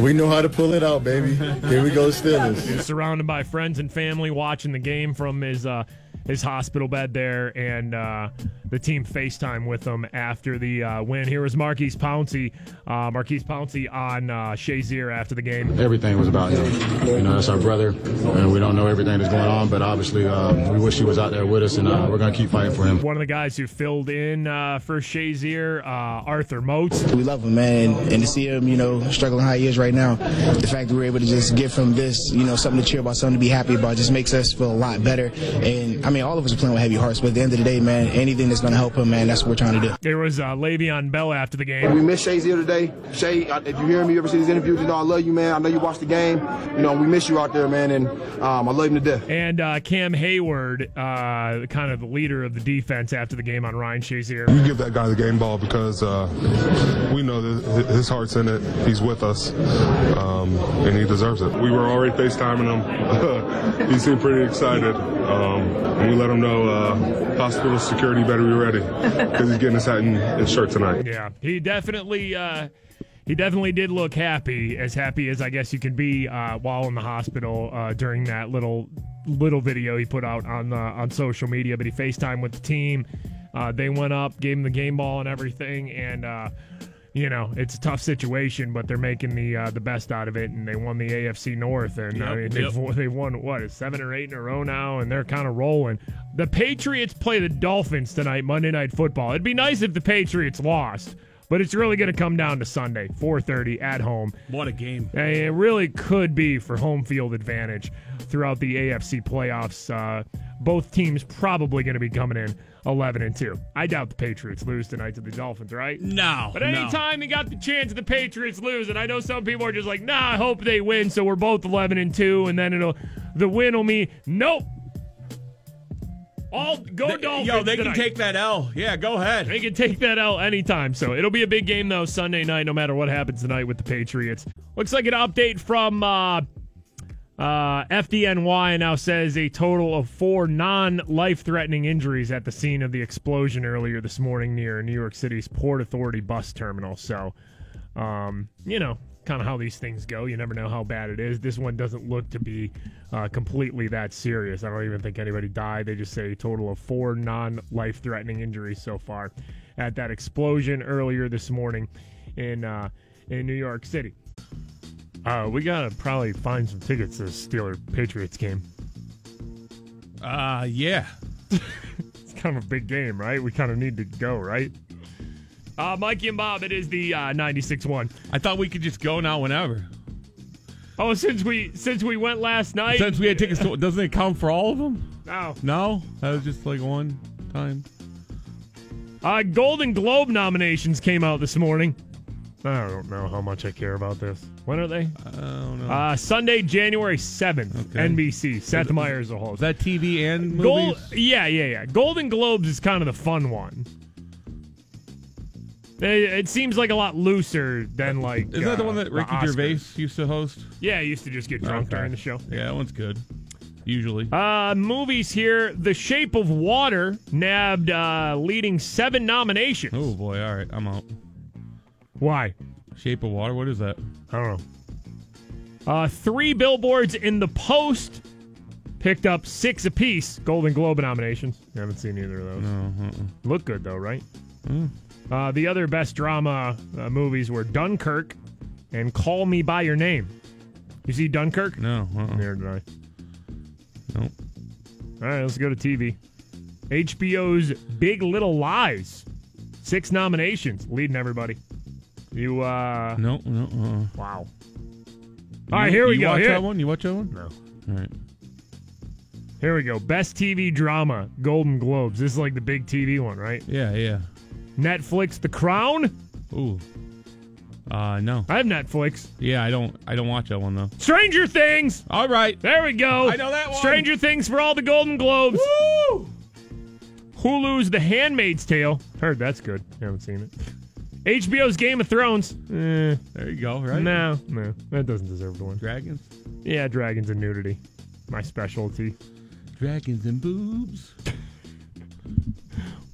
we know how to pull it out, baby. Here we go, Steelers. Surrounded by friends and family watching the game from his uh, his hospital bed there, and uh, the team FaceTime with him after the uh, win. Here was Maurkice Pouncey, uh, Maurkice Pouncey on uh, Shazier after the game. Everything was about him. You know, that's our brother, and we don't know everything that's going on, but obviously uh, we wish he was out there with us, and uh, we're going to keep fighting for him. One of the guys who filled in uh, for Shazier, uh, Arthur Moats. We love him, man, and to see him, you know, struggling how he is right now, the fact that we're able to just give him this, you know, something to cheer about, something to be happy about, just makes us feel a lot better. And I mean, all of us are playing with heavy hearts, but at the end of the day, man, anything that's going to help him, man, that's what we're trying to do. There was uh, Le'Veon Bell after the game. We miss Shay's here today. Shay, uh, if you hear me, you ever see these interviews, you know I love you, man. I know you watched the game. You know we miss you out there, man, and um, I love you to death. And uh, Cam Hayward, uh, kind of the leader of the defense after the game on Ryan Shazier. You give that guy the game ball because uh, we know that his heart's in it. He's with us, um, and he deserves it. We were already FaceTiming him. he seemed pretty excited. Um, we let him know uh, hospital security better be ready because he's getting his hat and his shirt tonight. Yeah, he definitely uh, he definitely did look happy, as happy as I guess you can be uh, while in the hospital uh, during that little little video he put out on uh, on social media. But he FaceTime with the team. Uh, they went up, gave him the game ball and everything, and you know it's a tough situation, but they're making the uh, the best out of it, and they won the AFC North, and I mean they've, yep. they've won what seven or eight in a row now, and they're kind of rolling. The Patriots play the Dolphins tonight, Monday Night Football. It'd be nice if the Patriots lost, but it's really going to come down to Sunday, 4:30 at home. What a game! And It really could be for home field advantage throughout the AFC playoffs. Uh, both teams probably going to be coming in 11 and 2. I doubt the Patriots lose tonight to the Dolphins, right? No. But no. anytime you got the chance of the Patriots lose, and I know some people are just like, nah, I hope they win, so we're both 11 and 2, and then it'll the win will mean nope. All go They- Dolphins. Yo, they can take that L. Yeah, go ahead. They can take that out anytime. So it'll be a big game though Sunday night, no matter what happens tonight with the Patriots. Looks like an update from uh, uh, FDNY now says a total of four non-life-threatening injuries at the scene of the explosion earlier this morning near New York City's Port Authority bus terminal. So, um, you know, kind of how these things go. You never know how bad it is. This one doesn't look to be uh, completely that serious. I don't even think anybody died. They just say a total of four non-life threatening injuries so far at that explosion earlier this morning in uh, in New York City. Uh, we gotta probably find some tickets to the Steeler Patriots game. Uh, yeah. It's kind of a big game, right? We kind of need to go, right? Uh, Mikey and Bob, it is the uh, 96-1. I thought we could just go now whenever. Oh, since we since we went last night, Since we had tickets, to, doesn't it count for all of them? No. No, that was just like one time. Uh, Golden Globe nominations came out this morning. I don't know how much I care about this. When are they? I don't know. Uh, Sunday, January 7th, Okay. NBC. Seth Meyers the host. Is that TV and Gold, movies? yeah, yeah, yeah. Golden Globes is kind of the fun one. It, it seems like a lot looser than like. Is that the uh, one that Ricky Oscars. Gervais used to host? Yeah, he used to just get drunk Okay. during the show. Yeah, that one's good. Usually. Uh, movies here. The Shape of Water nabbed uh, leading seven nominations. Oh boy! All right, I'm out. Why? Shape of Water. What is that? I don't know. Uh, three billboards in the post picked up six apiece Golden Globe nominations. haven't seen either of those. No. Uh-uh. Look good though, right? Mm. Uh, the other best drama uh, movies were Dunkirk and Call Me by Your Name. You see Dunkirk? No. Uh-uh. Neither did I. Nope. All right, let's go to TV. HBO's Big Little Lies. Six nominations, leading everybody. You, uh. No. No. Uh-uh. Wow. All right, here we you go. Watch Here- that one? You watch that one? No. All right. Here we go. Best TV drama, Golden Globes. This is like the big TV one, right? Yeah. Yeah. Netflix, The Crown. Ooh. Uh, no. I have Netflix. Yeah, I don't. I don't watch that one though. Stranger Things. All right. There we go. I know that one. Stranger Things for all the Golden Globes. Woo! Hulu's The Handmaid's Tale. Heard that's good. haven't seen it. HBO's Game of Thrones. Eh, There you go. Right. no, no, that doesn't deserve to win. Dragons. Yeah, dragons and nudity, my specialty. Dragons and boobs.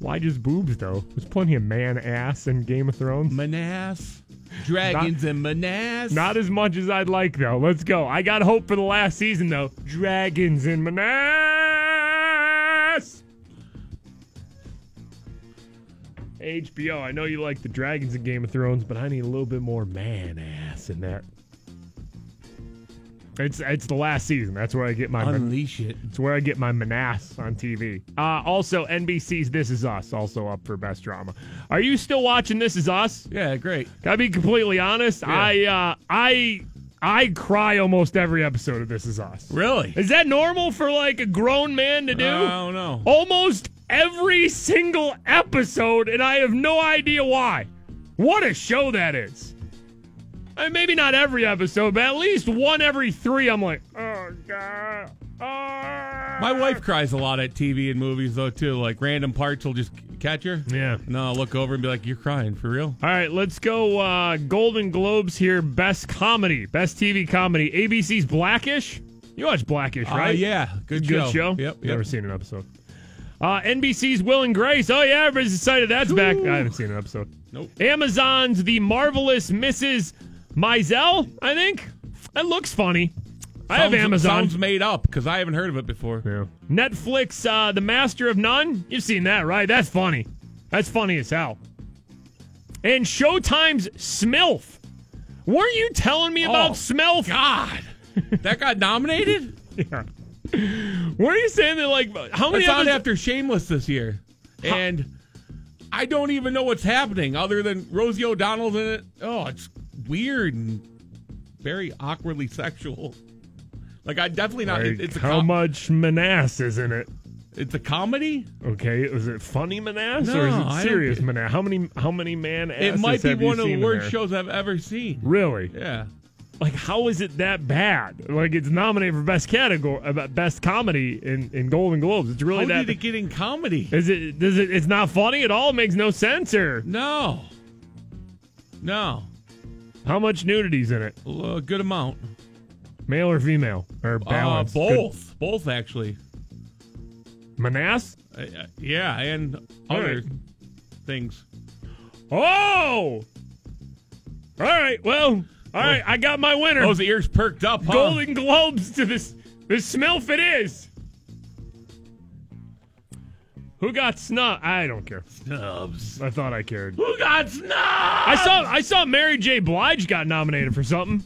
Why just boobs though? There's plenty of man ass in Game of Thrones. Manas. Dragons and Manas. Not as much as I'd like though. Let's go. I got hope for the last season though. Dragons in Manas. HBO, I know you like the dragons in Game of Thrones, but I need a little bit more man ass in that. It's it's the last season. That's where I get my Unleash it. it's where I get my menace on TV. Uh, also, NBC's This Is Us also up for best drama. Are you still watching This Is Us? Yeah, great. Gotta be completely honest. Yeah. I uh, I I cry almost every episode of This Is Us. Really? Is that normal for like a grown man to do? I don't know. Almost every single episode, and I have no idea why. What a show that is. I mean, maybe not every episode, but at least one every three. I'm like, oh god. My wife cries a lot at TV and movies though too. Like random parts will just catch her. Yeah. Then I'll look over and be like, "You're crying for real?" All right, let's go. Uh, Golden Globes here. Best comedy, best TV comedy. ABC's Blackish. You watch Blackish, Uh, right? yeah. Good Good show. show. Yep, yep. Never seen an episode. Uh, NBC's Will and Grace. Oh yeah, everybody's excited that's back. I haven't seen an episode. Nope. Amazon's The Marvelous Mrs. Maisel. I think that looks funny. I have Amazon. Sounds made up because I haven't heard of it before. Yeah. Netflix, uh, The Master of None. You've seen that, right? That's funny. That's funny as hell. And Showtime's Smilf. Weren't you telling me about Oh, Smilf? God, that got nominated. Yeah. Weren't you saying that, like, how many It's on after Shameless this year, and I don't even know what's happening other than Rosie O'Donnell's in it. Oh, it's weird and very awkwardly sexual. Like I definitely not. Like, it- it's a how com- much Manass is in it? It's a comedy. Okay, is it funny Manass No, or is it serious Manass? How many how many man It might be one of the worst shows I've ever seen. Really? Yeah. Like how is it that bad? Like it's nominated for best category, uh, best comedy in, in Golden Globes. It's really How that. did it get in comedy? Is it? Does it? It's not funny at all. It makes no sense. Or No. No. how much nudity's in it? Well, a good amount. Male or female or Uh, balance? both. Both actually. Manass? Uh, uh, yeah, and other right. things. Oh. All right. Well. All right. I got my winner. Those ears perked up, huh? Golden Globes to this this Smilf it is. Who got snub? I don't care. Snubs. I thought I cared. Who got snubs? I saw I saw Mary J. Blige got nominated for something.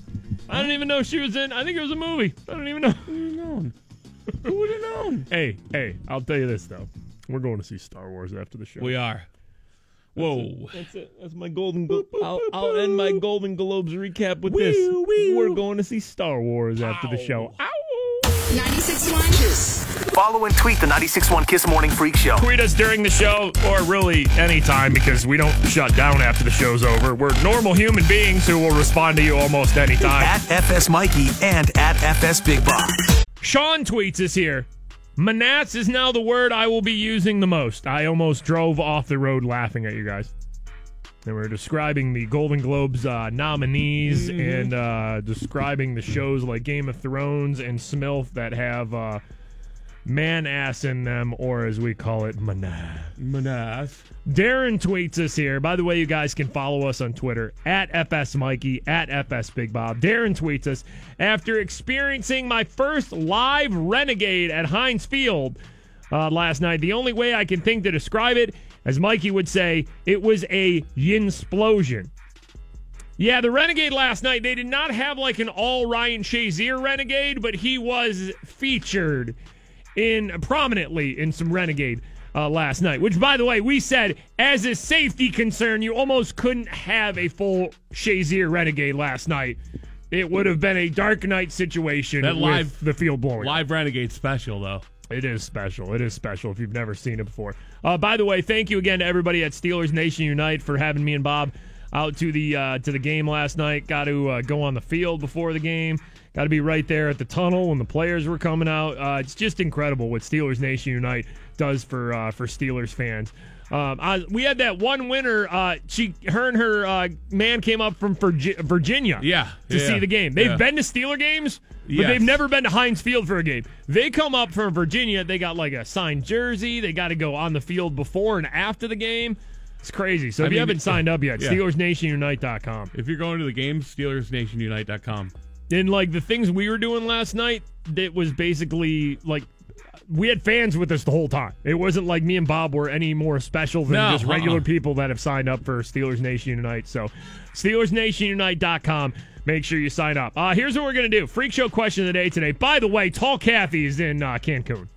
I didn't even know she was in. I think it was a movie. I don't even know. Who would have known? Who would have known? Hey, hey, I'll tell you this though. We're going to see Star Wars after the show. We are. Whoa. That's it. That's my golden. Glo- I'll, I'll end my Golden Globes recap with this. We're going to see Star Wars after the show. 96.1 Kiss. Follow and tweet the 96.1 Kiss Morning Freak Show. Tweet us during the show, or really anytime, because we don't shut down after the show's over. We're normal human beings who will respond to you almost anytime. At FS Mikey and at FS Big Bob. Sean tweets us here. Manats is now the word I will be using the most. I almost drove off the road laughing at you guys. And we're describing the Golden Globes uh, nominees and uh, describing the shows like Game of Thrones and Smilf that have uh, man ass in them, or as we call it, manas. Manas. Darren tweets us here. By the way, you guys can follow us on Twitter at FS Mikey, at FS Big Bob. Darren tweets us after experiencing my first live Renegade at Heinz Field uh, last night. The only way I can think to describe it, as Mikey would say, it was a yinsplosion. Yeah, the Renegade last night, they did not have like an all Ryan Shazier Renegade, but he was featured in prominently in some Renegade uh, last night. Which, by the way, we said as a safety concern, you almost couldn't have a full Shazier Renegade last night. It would have been a Dark night situation That with live- the field blowing. Live Renegade special though. It is special. It is special if you've never seen it before. Uh, by the way, thank you again to everybody at Steelers Nation Unite for having me and Bob out to the uh, to the game last night. Got to uh, go on the field before the game. Got to be right there at the tunnel when the players were coming out. Uh, it's just incredible what Steelers Nation Unite does for uh, for Steelers fans. Um, I, we had that one winner. Uh, she, her, and her uh, man came up from Virgi- Virginia. Yeah, to yeah, see the game. They've yeah. been to Steeler games, but Yes. they've never been to Heinz Field for a game. They come up from Virginia. They got like a signed jersey. They got to go on the field before and after the game. It's crazy. So I if you mean, haven't signed up yet, yeah. SteelersNationUnite.com. If you're going to the game, SteelersNationUnite.com. And like the things we were doing last night, it was basically like we had fans with us the whole time. It wasn't like me and Bob were any more special than No, just regular uh-uh. people that have signed up for Steelers Nation Unite. So, SteelersNationUnite.com. Make sure you sign up. Uh, here's what we're going to do Freak Show question of the day today. By the way, Tall Kathy is in uh, Cancun.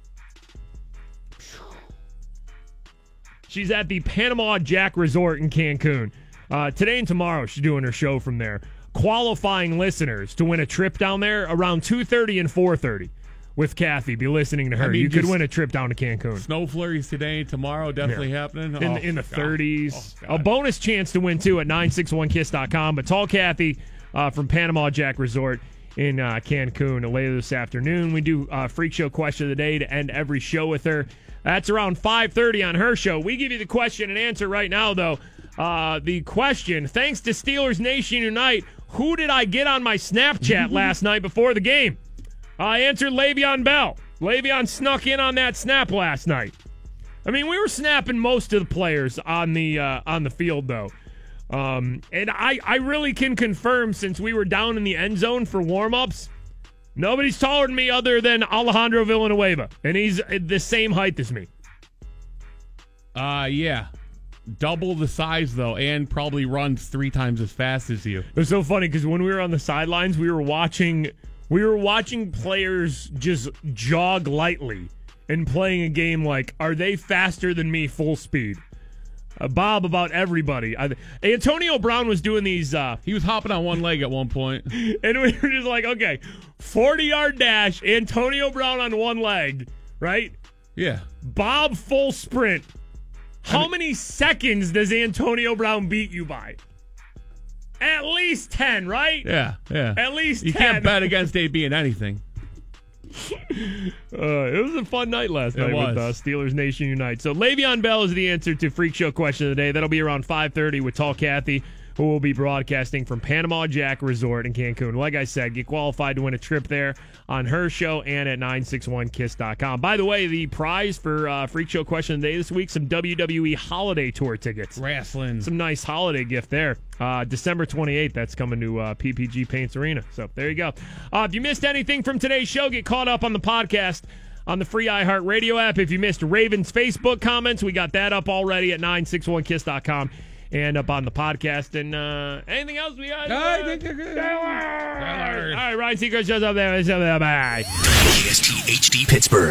She's at the Panama Jack Resort in Cancun. Uh, today and tomorrow, she's doing her show from there. Qualifying listeners to win a trip down there around 2.30 and 4.30 with Kathy. Be listening to her. I mean, you could win a trip down to Cancun. Snow flurries today, tomorrow, definitely Yeah. happening. In, Oh, in the God. 30s. Oh, a bonus chance to win, too, at 961kiss.com. But Tall Kathy uh, from Panama Jack Resort in uh, Cancun later this afternoon. We do uh, Freak Show question of the day to end every show with her. That's around 5.30 on her show. We give you the question and answer right now, though. Uh, the question, thanks to Steelers Nation Unite, who did I get on my Snapchat last night before the game? I answered Le'Veon Bell. Le'Veon snuck in on that snap last night. I mean, we were snapping most of the players on the uh, on the field though, um, and I I really can confirm since we were down in the end zone for warm-ups, nobody's taller than me other than Alejandro Villanueva, and he's the same height as me. Uh, yeah. Double the size, though, and probably runs three times as fast as you. It was so funny because when we were on the sidelines, we were watching we were watching players just jog lightly and playing a game like, are they faster than me full speed? Uh, Bob about everybody. I, Antonio Brown was doing these. Uh, he was hopping on one leg at one point, and we were just like, okay, forty yard dash. Antonio Brown on one leg, right? Yeah. Bob full sprint. How many seconds does Antonio Brown beat you by? At least ten, right? Yeah, yeah. At least you 10. can't bet against AB in anything. Uh, it was a fun night last It night with was. uh, Steelers Nation Unite. So Le'Veon Bell is the answer to Freak Show question of the day. That'll be around 5:30 with Tall Kathy, who will be broadcasting from Panama Jack Resort in Cancun. Like I said, get qualified to win a trip there on her show and at 961kiss.com. By the way, the prize for uh, Freak Show question of the day this week: some WWE Holiday Tour tickets. Wrestling. Some nice holiday gift there. Uh, December 28th, that's coming to uh, PPG Paints Arena. So there you go. Uh, if you missed anything from today's show, get caught up on the podcast on the free iHeartRadio app. If you missed Ravens Facebook comments, we got that up already at 961kiss.com and up on the podcast. And uh, anything else we got? I think you're good. All right, Ryan Seacrest shows up there. Bye. KSTHD Pittsburgh.